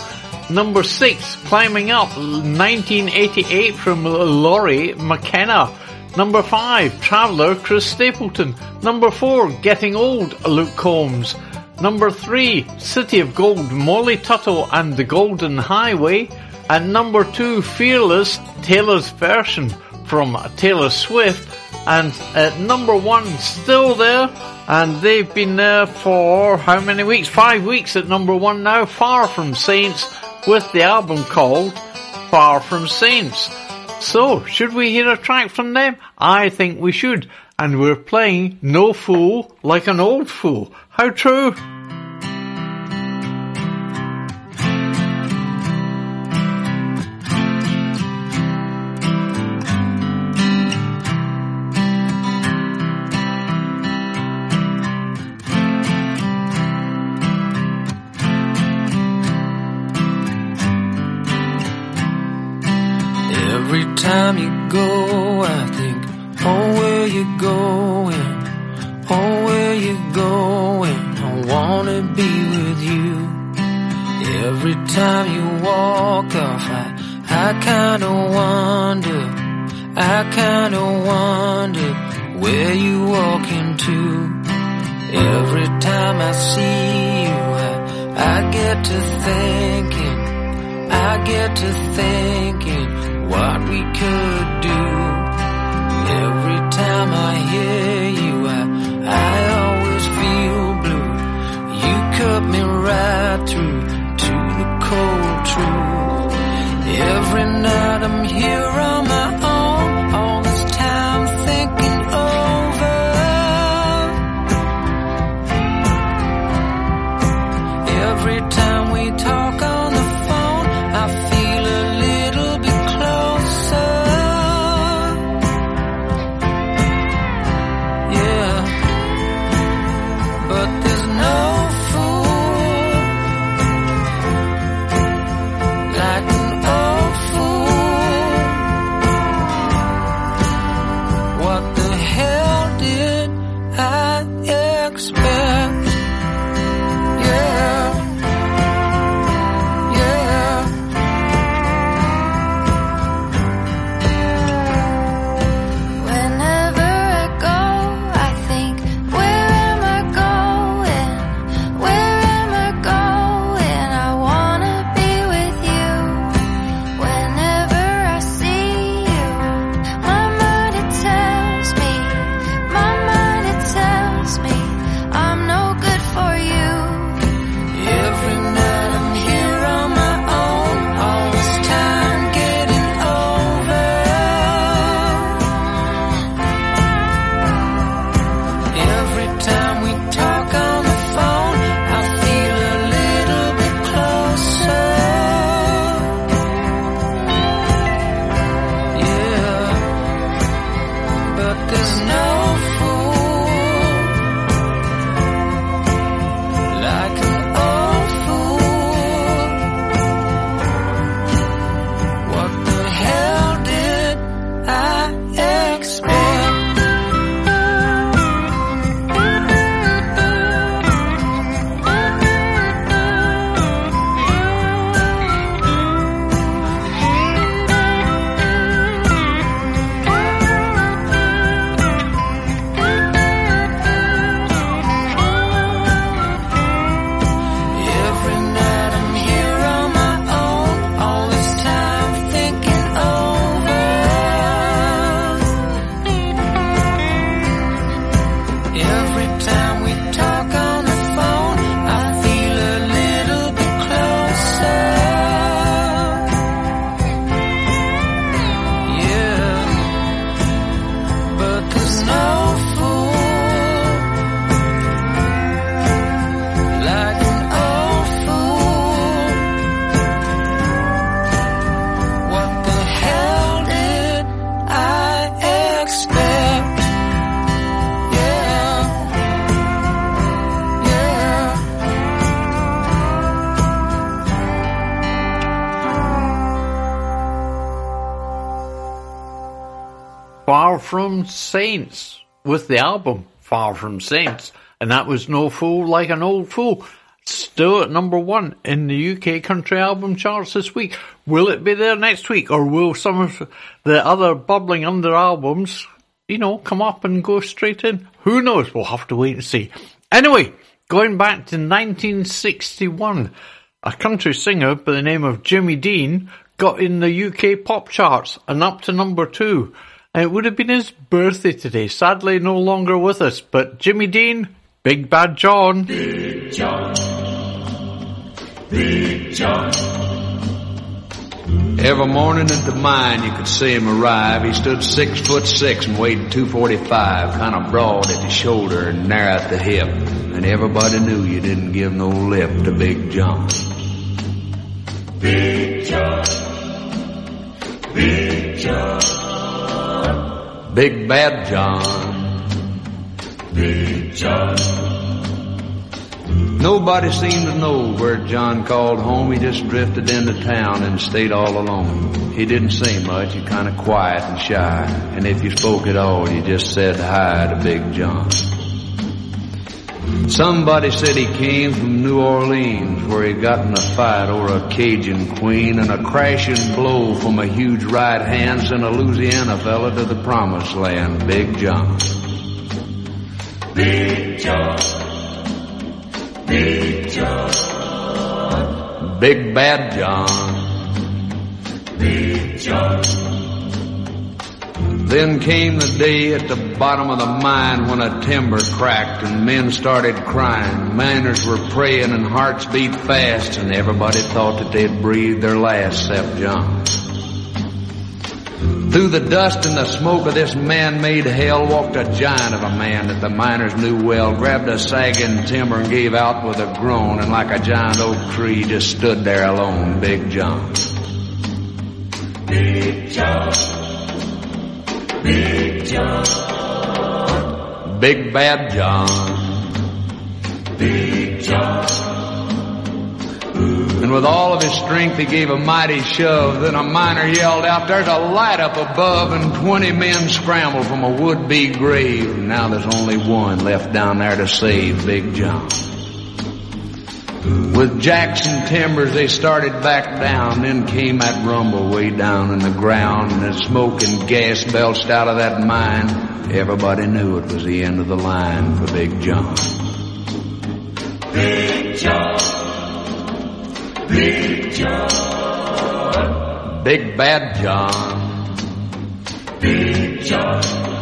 [SPEAKER 2] Number 6, Climbing Up, 1988 from Lori McKenna. Number 5, Traveller, Chris Stapleton. Number 4, Getting Old, Luke Combs. Number 3, City of Gold, Molly Tuttle and the Golden Highway. And number 2, Fearless, Taylor's version from Taylor Swift. And at number 1, still there. And they've been there for how many weeks? Five weeks at number 1 now. Far From Saints with the album called Far From Saints. So, should we hear a track from them? I think we should. And we're playing No Fool Like an Old Fool. How true?
[SPEAKER 8] Time you go, I think, oh, where you going? Oh, where you going? I wanna be with you. Every time you walk off, I, I kinda wonder, I kinda wonder where you walking to. Every time I see you, I, I get to thinking, I get to thinking what we could do. Every time I hear you, I, I always feel blue. You cut me right through to the cold truth. Every night I'm here on
[SPEAKER 2] Saints with the album Far From Saints. And that was No Fool Like an Old Fool. Still at number one in the UK country album charts this week. Will it be there next week or will some of the other bubbling under albums, you know, come up and go straight in? Who knows? We'll have to wait and see. Anyway, going back to 1961, a country singer by the name of Jimmy Dean got in the UK pop charts and up to number two. And it would have been his birthday today. Sadly, no longer with us. But Jimmy Dean, Big Bad John.
[SPEAKER 20] Big John. Big John.
[SPEAKER 21] Every morning at the mine you could see him arrive. He stood six foot six and weighed 245, kind of broad at the shoulder and narrow at the hip. And everybody knew you didn't give no lip to Big John.
[SPEAKER 20] Big John. Big John.
[SPEAKER 21] Big Bad John.
[SPEAKER 20] Big John.
[SPEAKER 21] Nobody seemed to know where John called home. He just drifted into town and stayed all alone. He didn't say much. He kind of quiet and shy. And if you spoke at all, you just said hi to Big John. Somebody said he came from New Orleans where he got in a fight over a Cajun queen and a crashing blow from a huge right hand sent a Louisiana fella to the promised land, Big John.
[SPEAKER 20] Big John. Big John.
[SPEAKER 21] Big Bad John.
[SPEAKER 20] Big John.
[SPEAKER 21] Then came the day at the bottom of the mine when a timber cracked and men started crying. Miners were praying and hearts beat fast and everybody thought that they'd breathe their last except John. Through the dust and the smoke of this man-made hell walked a giant of a man that the miners knew well, grabbed a sagging timber and gave out with a groan and like a giant oak tree just stood there alone, Big John.
[SPEAKER 20] Big John. Big John.
[SPEAKER 21] Big Bad John.
[SPEAKER 20] Big John.
[SPEAKER 21] And with all of his strength, he gave a mighty shove. Then a miner yelled out, there's a light up above, and 20 men scrambled from a would-be grave. Now there's only one left down there to save Big John. With Jackson timbers, they started back down. Then came that rumble way down in the ground, and as smoke and gas belched out of that mine, everybody knew it was the end of the line for Big John.
[SPEAKER 20] Big John. Big John.
[SPEAKER 21] Big Bad John.
[SPEAKER 20] Big John.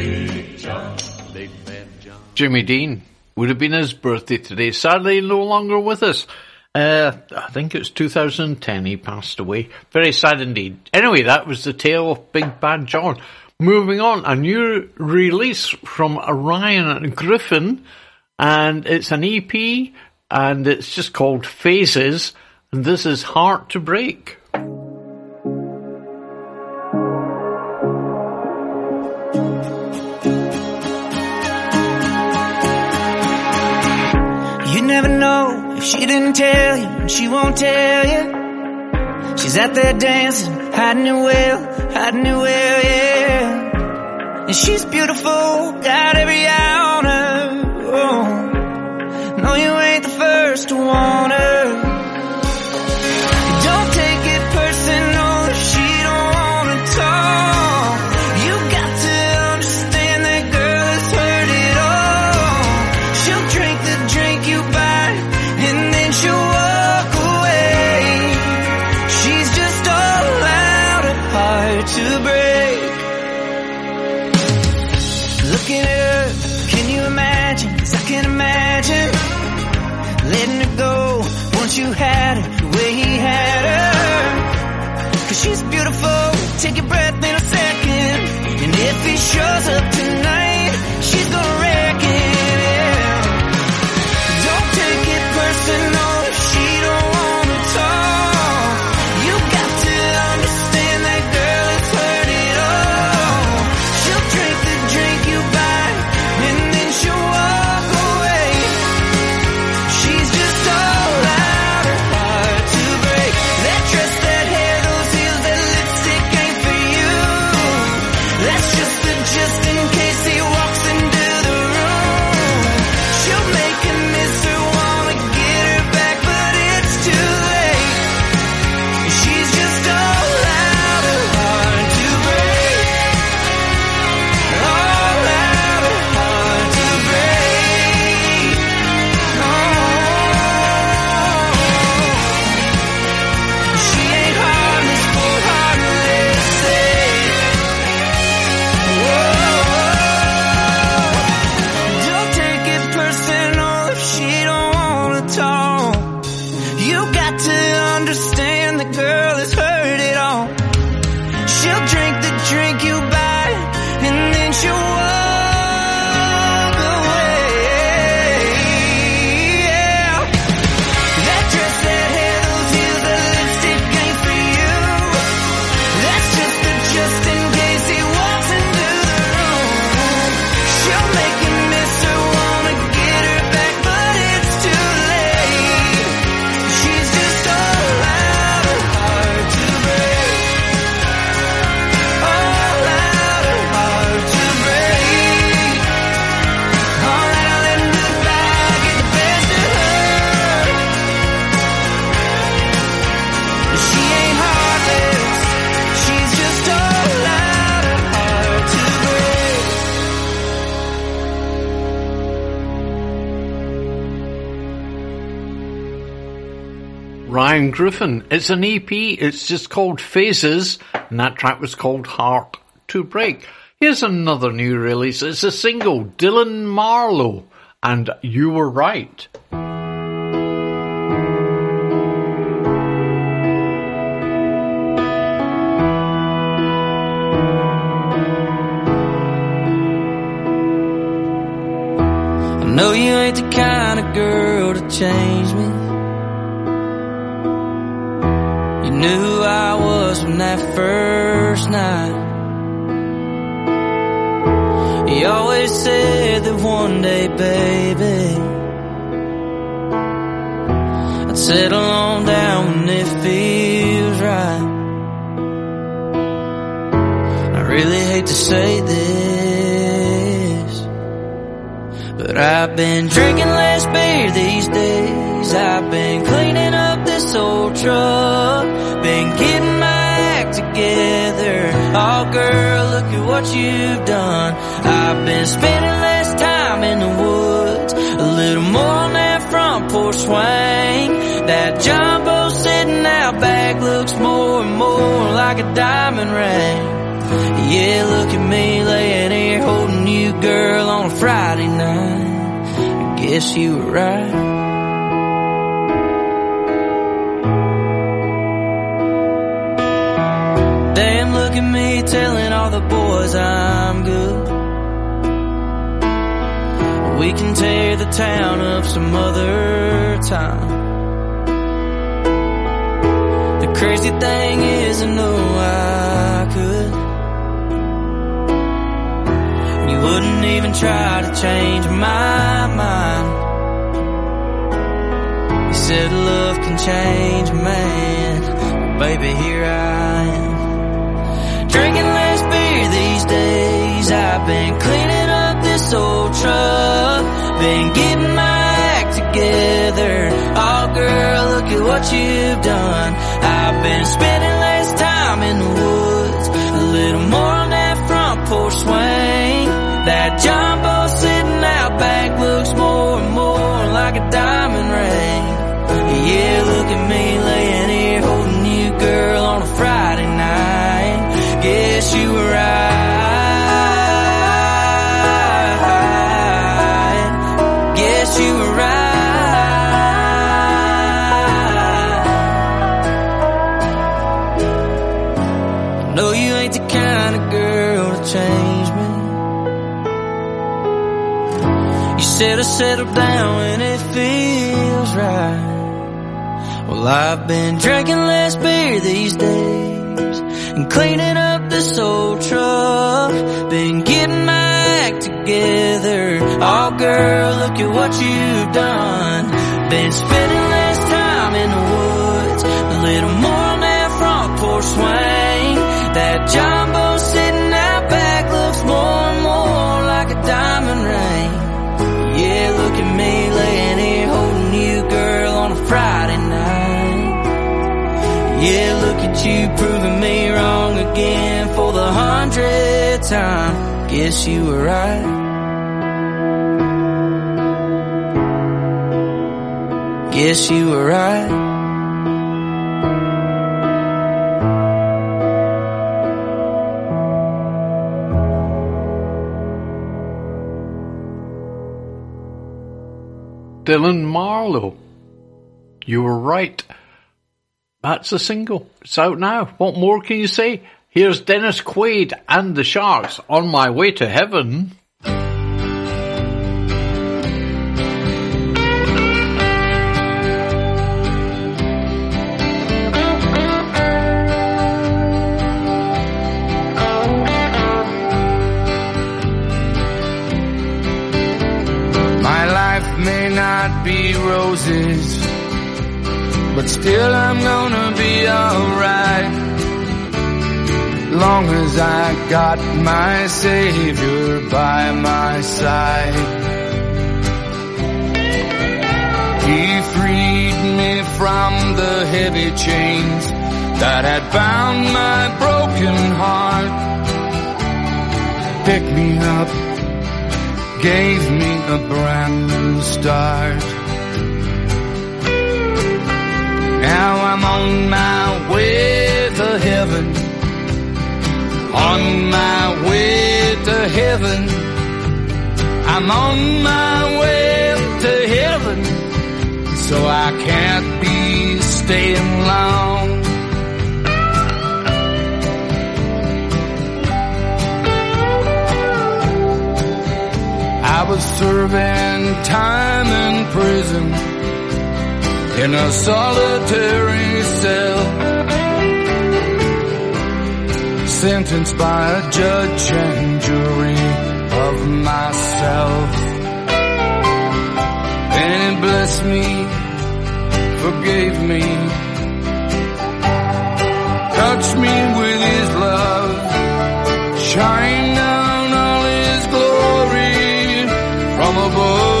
[SPEAKER 20] Big John.
[SPEAKER 2] Jimmy Dean would have been his birthday today. Sadly, no longer with us. Uh, I think it's 2010 he passed away. Very sad indeed. Anyway, that was the tale of Big Bad John. Moving on, a new release from Ryan Griffin, and it's an EP, and it's just called Phases, and this is Heart to Break.
[SPEAKER 22] If she didn't tell you, and she won't tell you. She's out there dancing, hiding it well, hiding it well, yeah. And she's beautiful, got every eye
[SPEAKER 2] Ryan Griffin. It's an EP. It's just called Phases, and that track was called Heart to Break. Here's another new release. It's a single, Dylan Marlowe, and You Were Right.
[SPEAKER 5] I know you ain't the kind of girl to change me. Knew I was from that first night. He always said that one day, baby, I'd settle on down when it feels right. I really hate to say this, but I've been drinking less beer these days. I've been cleaning up old truck, been getting my act together. Oh girl, look at what you've done. I've been spending less time in the woods, a little more on that front porch swing. That jumbo sitting out back looks more and more like a diamond ring. Yeah, look at me laying here holding you, girl, on a Friday night. I guess you were right. At me telling all the boys I'm good. We can tear the town up some other time. The crazy thing is, I know I could. You wouldn't even try to change my mind. You said love can change a man. Baby, here I am. Drinking less beer these days. I've been cleaning up this old truck. Been getting my act together. Oh girl, look at what you've done. I've been spending less time in the woods. A little more on that front porch swing. That jumbo settle down when it feels right. Well, I've been drinking less beer these days and cleaning up this old truck. Been getting my act together. Oh, girl, look at what you've done. Been spending less time in the woods, a little more on that front porch swing. Yeah, look at you proving me wrong again for the hundredth time. Guess you were right. Guess you were right.
[SPEAKER 2] Dylan Marlowe. You were right. That's a single. It's out now. What more can you say? Here's Dennis Quaid and the Sharks on my way to heaven.
[SPEAKER 8] My life may not be roses, but still got my Savior by my side. He freed me from the heavy chains that had bound my broken heart. Picked me up, gave me a brand new start. Now
[SPEAKER 18] I'm on my way to heaven
[SPEAKER 2] on my way to heaven, I'm on my way to heaven,
[SPEAKER 18] so I can't be staying long. I was serving time in prison. In a solitary Sentenced by a judge and jury of myself. And he blessed me, forgave me, touched me with his love, shine down all his glory from above.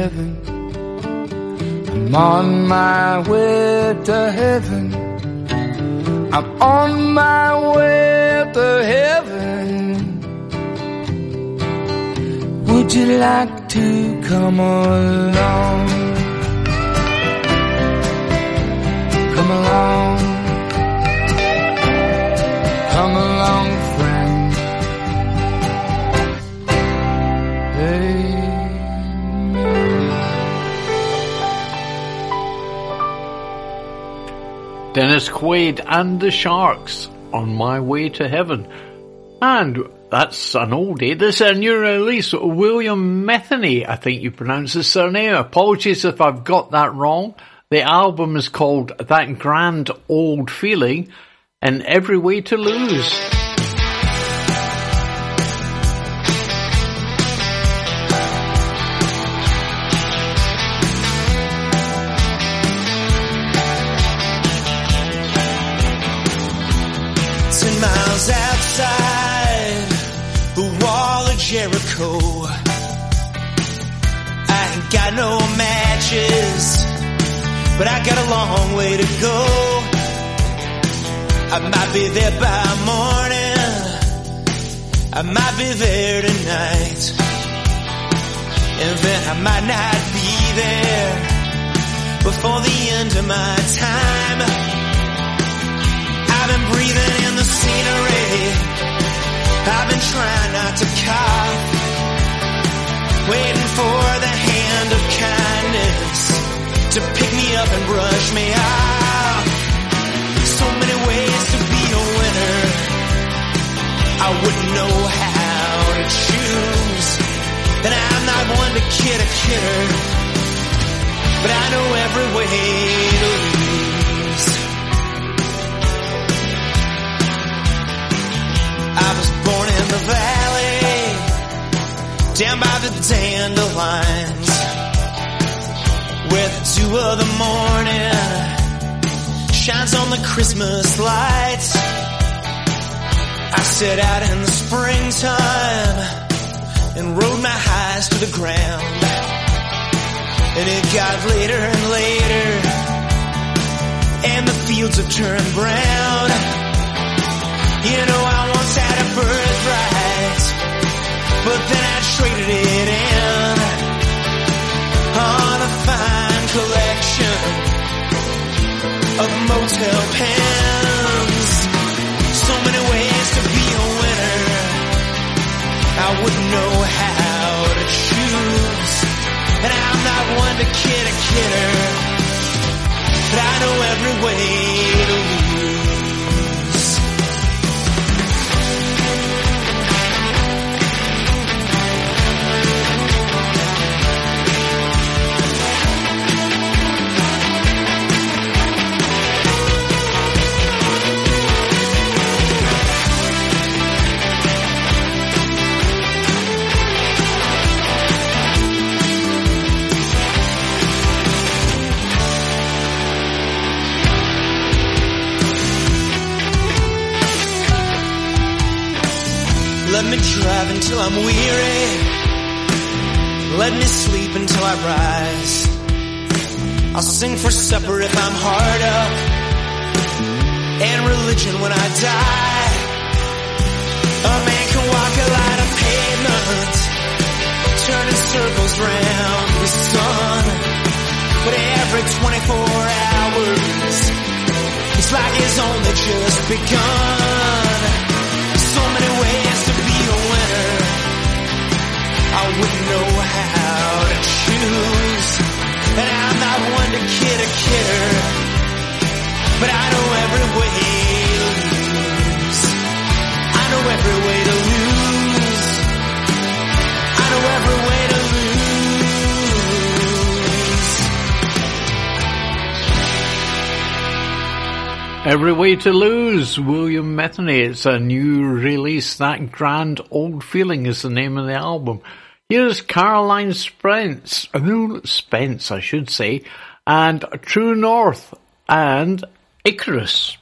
[SPEAKER 18] Heaven. I'm on my way to heaven. I'm on my way to heaven. Would you like to come along? Come along. Come along,
[SPEAKER 2] Dennis Quaid and the Sharks on my way to heaven. And that's an oldie. This is a new release. William Matheny, I think you pronounce his surname. Apologies if I've got that wrong. The album is called That Grand Old Feeling and Every Way to Lose.
[SPEAKER 13] Jericho. I ain't got no matches, but I got a long way to go. I might be there by morning, I might be there tonight, and then I might not be there before the end of my time. I've been breathing in the scenery. I've been trying not to cough. Waiting for the hand of kindness to pick me up and brush me off. So many ways to be a winner. I wouldn't know how to choose. And I'm not one to kid a kidder. But I know every way to lose. I was born in the valley, down by the dandelions, where the dew of the morning shines on the Christmas lights. I set out in the springtime and rode my highs to the ground. And it got later and later, and the fields have turned brown. You know, I once had a birthright, but then I traded it in on a fine collection of motel pens. So many ways to be a winner. I wouldn't know how to choose. And I'm not one to kid a kidder. But I know every way to lose. Let me drive until I'm weary. Let me sleep until I rise. I'll sing for supper if I'm hard up. And religion when I die. A man can walk a line of pavement, turning circles round the sun. But every 24 hours, it's like it's only just begun. So many ways I wouldn't know how to choose. And I'm not one to kid a kidder. But I know every way to lose. I know every way to lose. I know every way to lose.
[SPEAKER 2] Every Way to Lose, William Matheny. It's a new release. That Grand Old Feeling is the name of the album. Here's Caroline Spence, uh, Spence, I should say, and True North
[SPEAKER 23] and Icarus.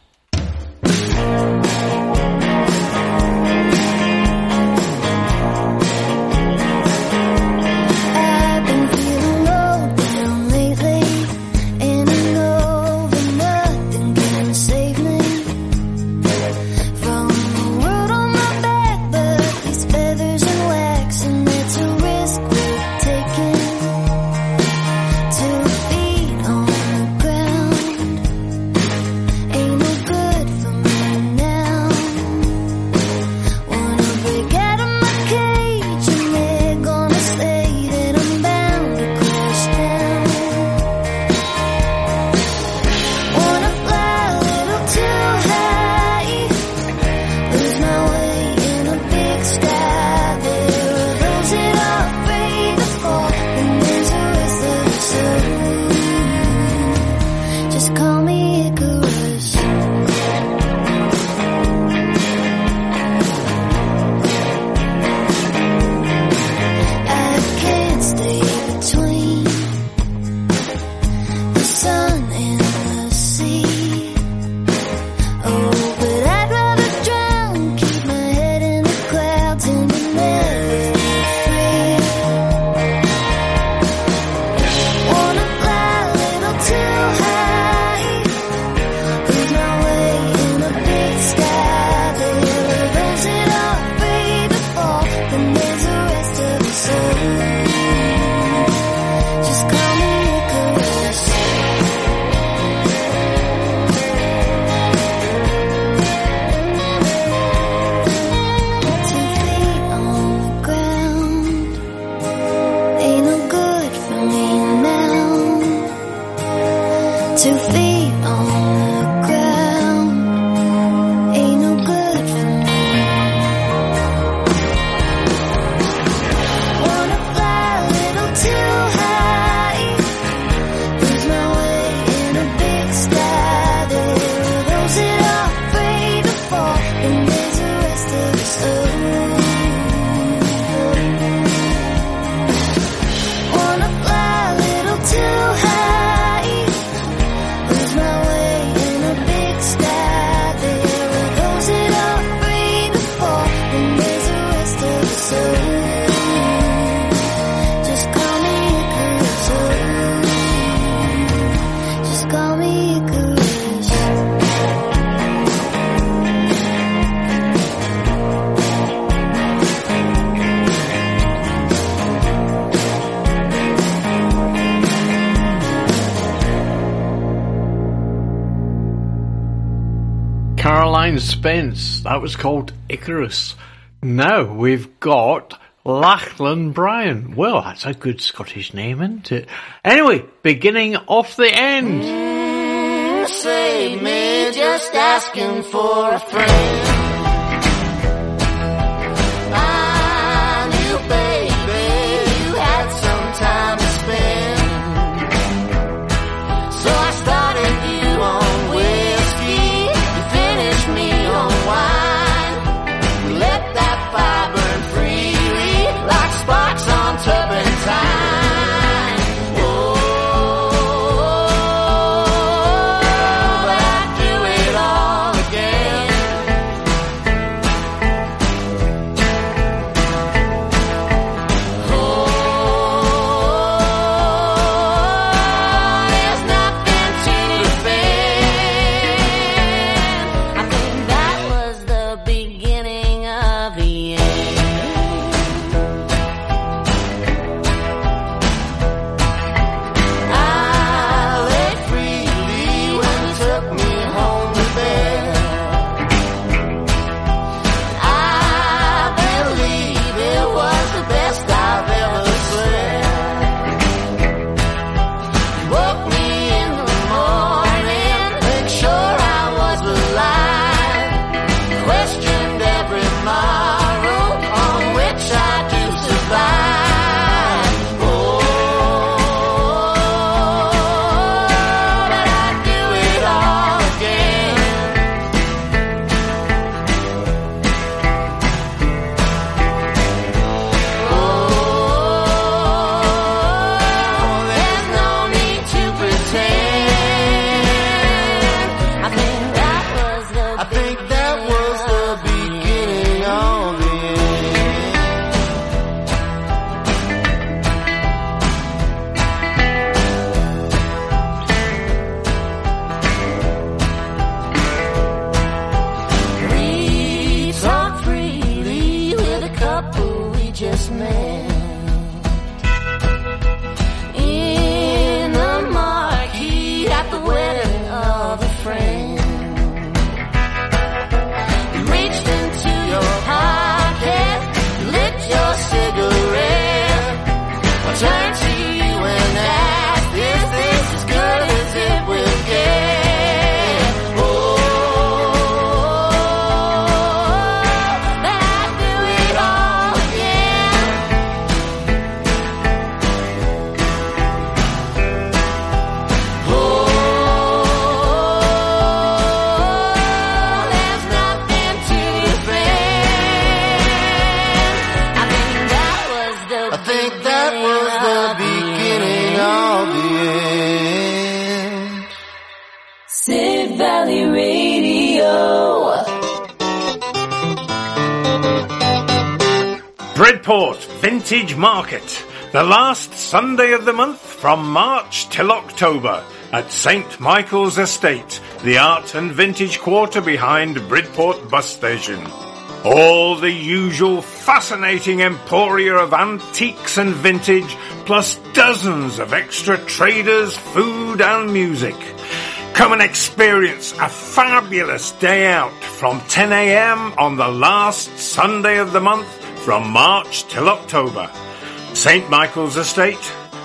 [SPEAKER 2] Spence. That was called Icarus. Now we've got Lachlan Bryan. Well, that's a good Scottish name, isn't it? Anyway, beginning off the end.
[SPEAKER 3] Mm, Save me, just asking for a friend.
[SPEAKER 24] Vintage Market. The last Sunday of the month from March till October at St. Michael's Estate, the art and vintage quarter behind Bridport Bus Station. All the usual fascinating emporia of antiques and vintage, plus dozens of extra traders, food and music. Come and experience a fabulous day out from 10am on the last Sunday of the month from March till October. St. Michael's Estate,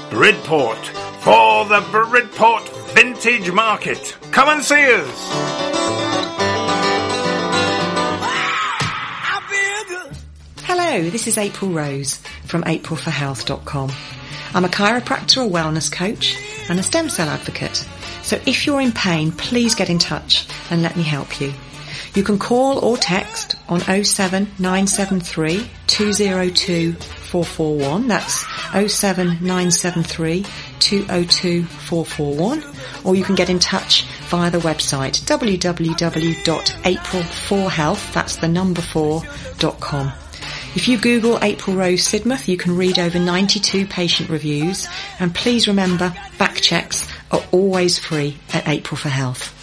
[SPEAKER 24] Bridport, for the Bridport Vintage Market. Come and see us.
[SPEAKER 25] Hello, this is April Rose from aprilforhealth.com. I'm a chiropractor, a wellness coach, and a stem cell advocate. So if you're in pain, please get in touch and let me help you. You can call or text on 07973 202 441. That's 07973 202 441. Or you can get in touch via the website www.april4health, that's the number 4.com. If you Google April Rose Sidmouth, you can read over 92 patient reviews. And please remember, back checks are always free at April for Health.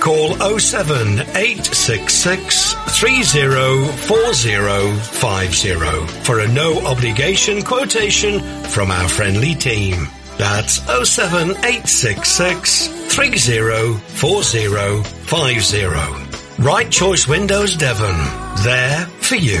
[SPEAKER 14] Call 07866 304050 for a no obligation quotation from our friendly team. That's 07866 304050. Right Choice Windows Devon. There for you.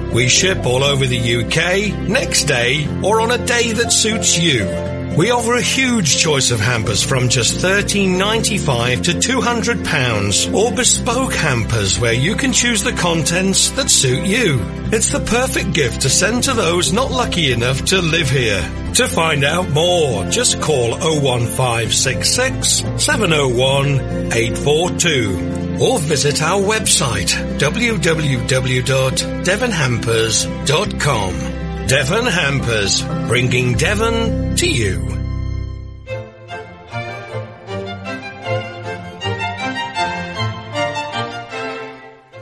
[SPEAKER 14] We ship all over the UK, next day, or on a day that suits you. We offer a huge choice of hampers from just $13.95 to £200 or bespoke hampers where you can choose the contents that suit you. It's the perfect gift to send to those not lucky enough to live here. To find out more, just call 01566 701 842 or visit our website www.devonhampers.com. Devon Hampers, bringing Devon to you.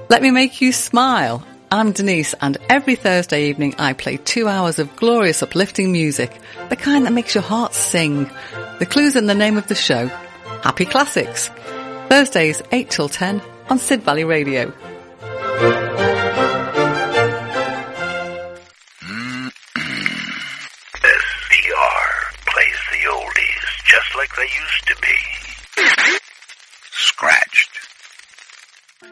[SPEAKER 26] Let me make you smile. I'm Denise, and every Thursday evening I play two hours of glorious uplifting music, the kind that makes your heart sing. The clue's in the name of the show. Happy Classics. Thursdays 8 till 10 on Sid Valley Radio.
[SPEAKER 27] SPR plays the oldies just like they used to be. Scratched.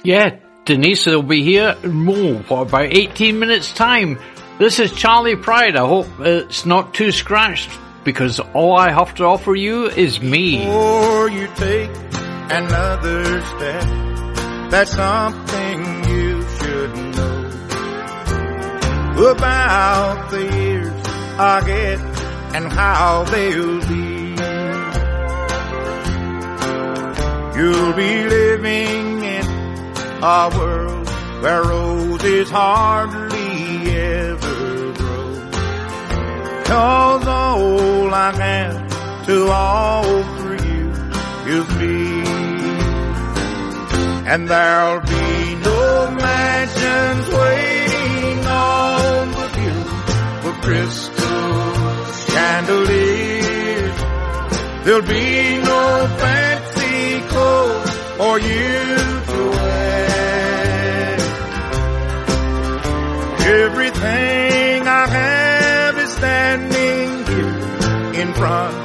[SPEAKER 2] Yeah, Denise will be here in more for about 18 minutes time. This is Charley Pride. I hope it's not too scratched because all I have to offer you is me.
[SPEAKER 28] Before you take another step, that's something you should know about the years ahead and how they'll be. You'll be living in a world where roses hardly ever grow. Cause all I have to offer you is me. And there'll be no mansions waiting on the view for crystal chandeliers. There'll be no fancy clothes for you to wear. Everything I have is standing here in front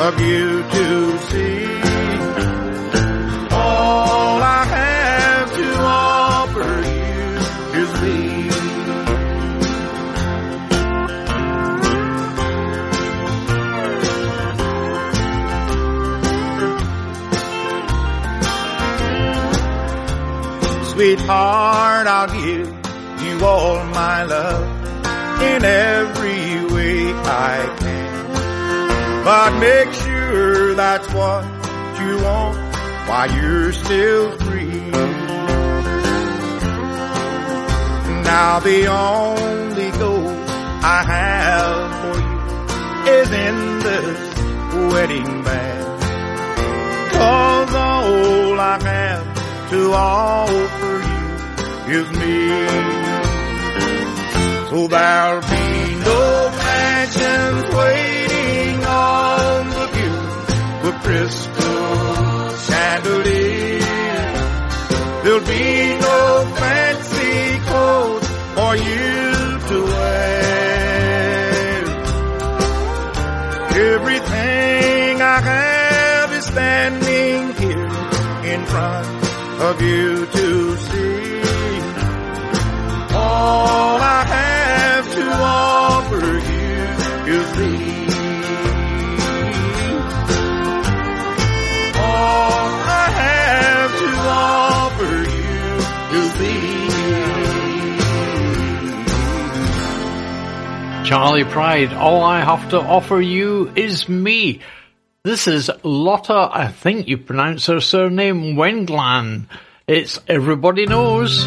[SPEAKER 28] of you to see. All I have Sweetheart, I'll give you all my love in every way I can. But make sure that's what you want while you're still free. Now the only goal I have for you is in this wedding band. Cause all I have to offer is me. So there'll be no mansions waiting on the view for crystal chandeliers. There'll be no fancy clothes for you to wear. Everything I have is standing here in front of you to see all I have to offer you is thee. All I have to offer you is thee. Charley Pride, all I have to offer you is me. This is Lotta, I think you pronounce her surname, Wendland. It's Everybody Knows.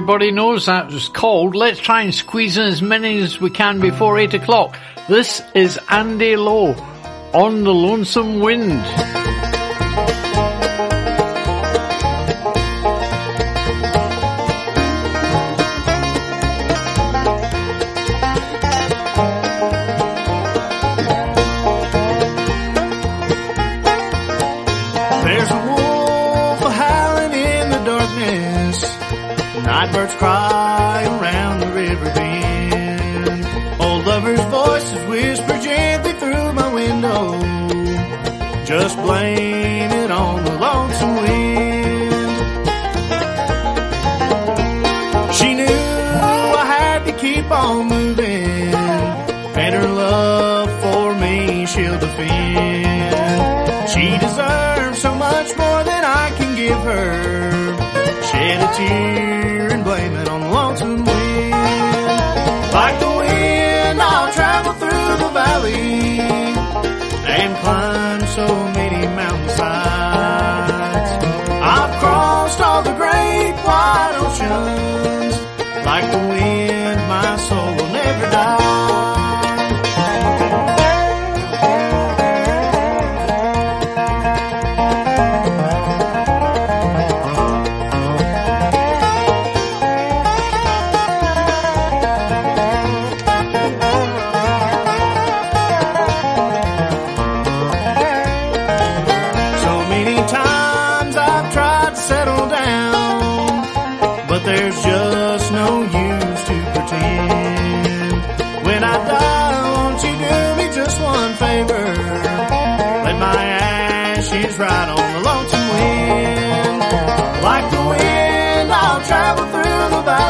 [SPEAKER 2] everybody knows
[SPEAKER 28] that was cold. Let's try and squeeze in as many as we can before eight o'clock. This is Andy Lowe on the Lonesome Wind.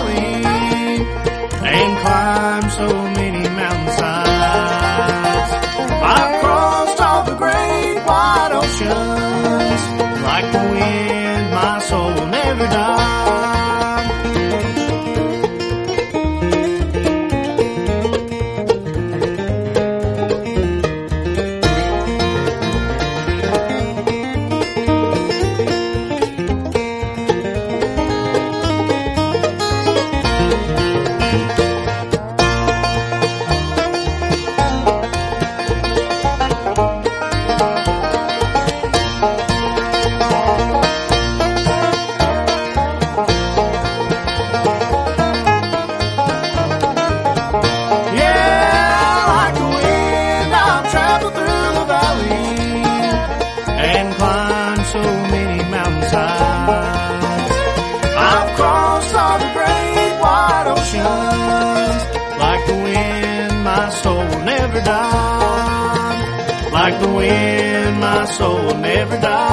[SPEAKER 29] valley and
[SPEAKER 28] climbed so many mountainsides. I've crossed all the great wide oceans. Like the wind, my soul will never die. Soul will.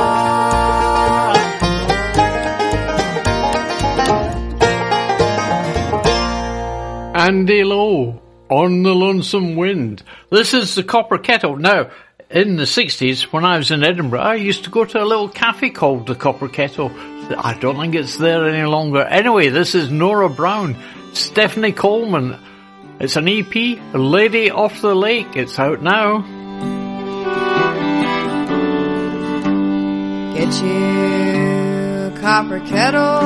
[SPEAKER 2] Andy Lowe on the Lonesome Wind. This is the Copper Kettle. Now, in the 60s, when I was in Edinburgh, I used to go to a little cafe called the Copper Kettle. I don't think it's there any longer. Anyway, this is Nora Brown, Stephanie Coleman. It's an EP, Lady Off the Lake. It's out now.
[SPEAKER 30] Get you a copper kettle.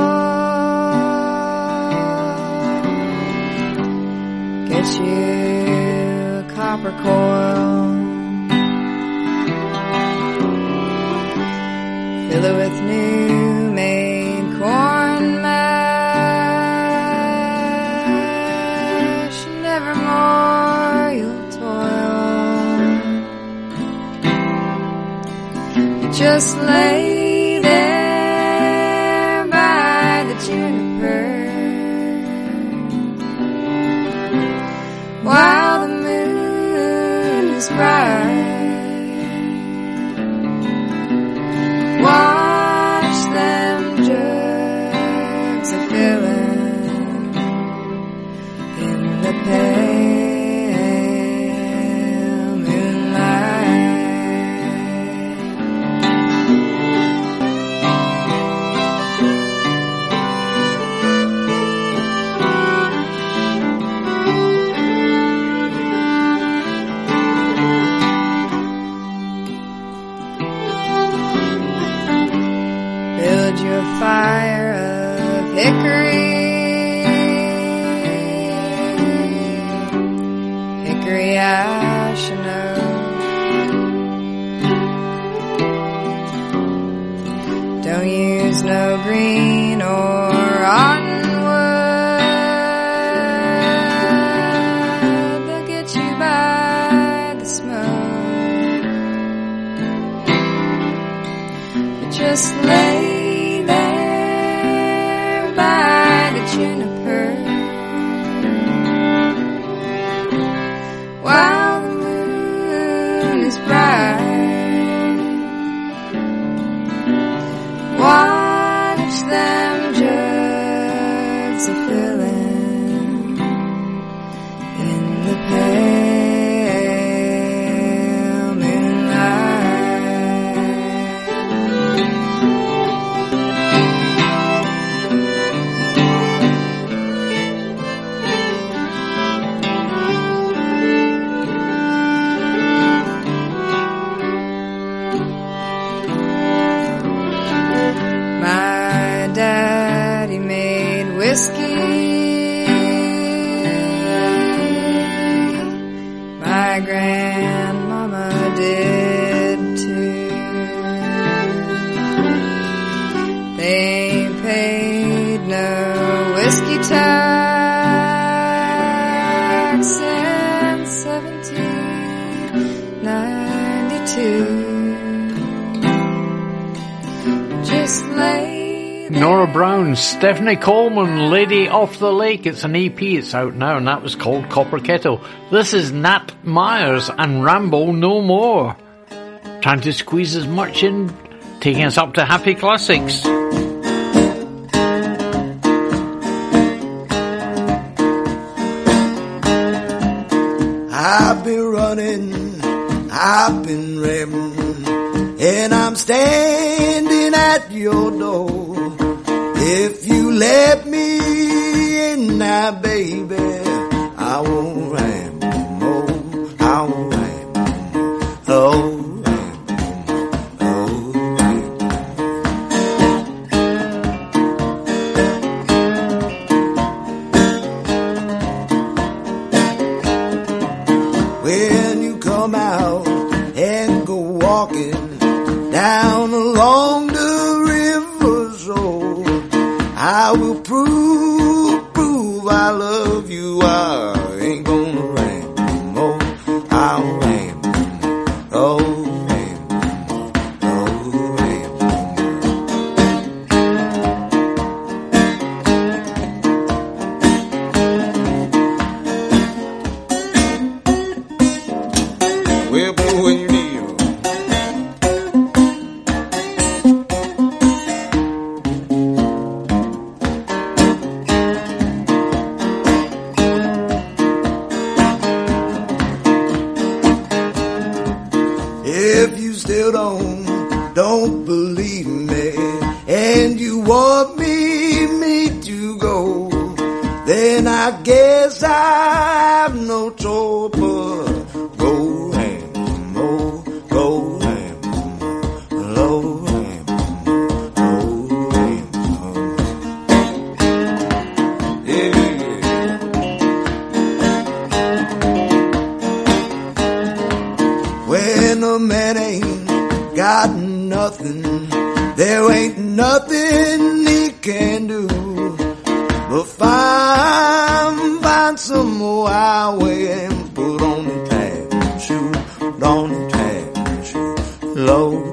[SPEAKER 30] Get you a copper coil. Fill it with new Just lay there by the juniper while the moon is bright. Just lay
[SPEAKER 2] Stephanie Coleman, Lady Off the Lake. It's an EP. It's out now, and that was called Copper Kettle. This is Nat Myers and Rambo No More. Trying to squeeze as much in, taking us up to Happy Classics.
[SPEAKER 31] I've been running, I've been ramming, and I'm standing at your door. Let highway and put on the tag put on the tag and low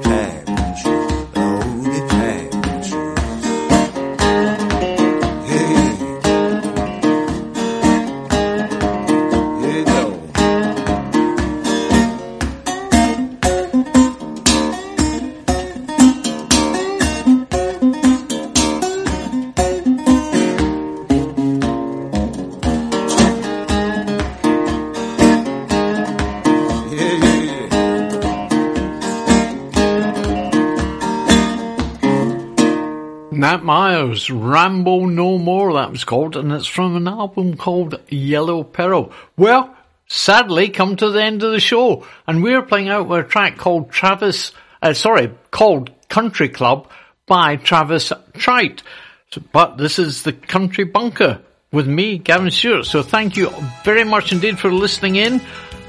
[SPEAKER 2] Rambo No More, that was called, and it's from an album called Yellow Peril. Well, sadly, come to the end of the show, and we're playing out with a track called Travis, uh, sorry, called Country Club by Travis Tritt. But this is the Country Bunker with me, Gavin Stewart. So thank you very much indeed for listening in.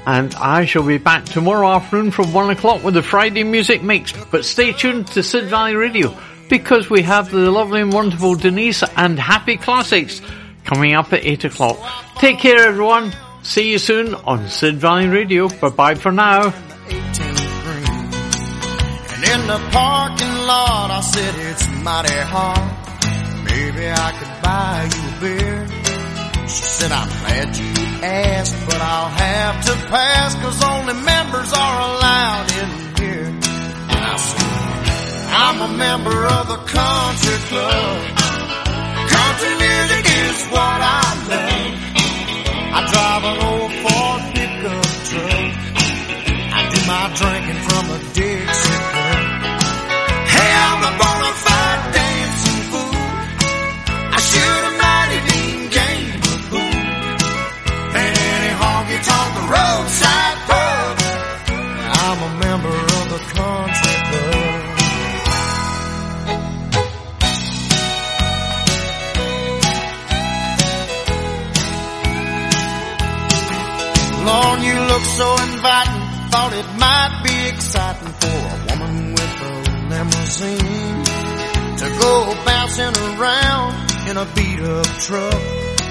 [SPEAKER 2] And I shall be back tomorrow afternoon from one o'clock with the Friday music mix. But stay tuned to Sid Valley Radio because we have the lovely and wonderful Denise and Happy Classics coming up at eight o'clock. Take care everyone. See you soon on Sid Valley Radio. Bye bye for now.
[SPEAKER 10] And in the parking lot, I said it's mighty hard. Maybe I could buy you a beer. She said, I'm glad you asked, but I'll have to pass cause only members are allowed in I'm a member of the country club. Country music is what I love. I drive an old Ford pickup truck. I do my drinking from a Dixie so inviting. Thought it might be exciting for a woman with a limousine to go bouncing around in a beat up truck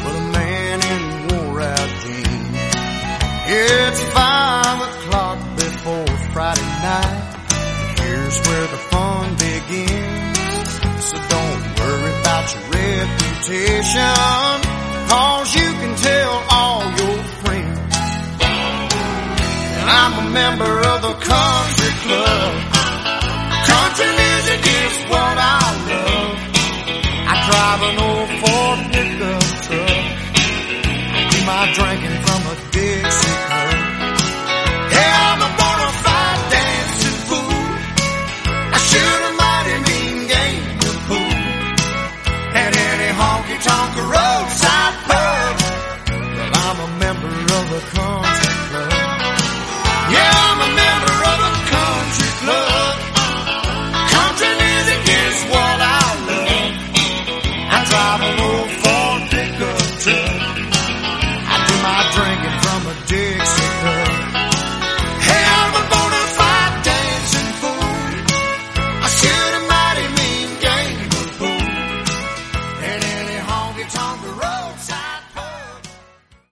[SPEAKER 10] with a man in wore out jeans. It's five o'clock before Friday night. Here's where the fun begins. So don't worry about your reputation. Cause you can tell all your I'm a member of the country club. Country music is what I love. I drive an old Ford pickup truck. I do my drinking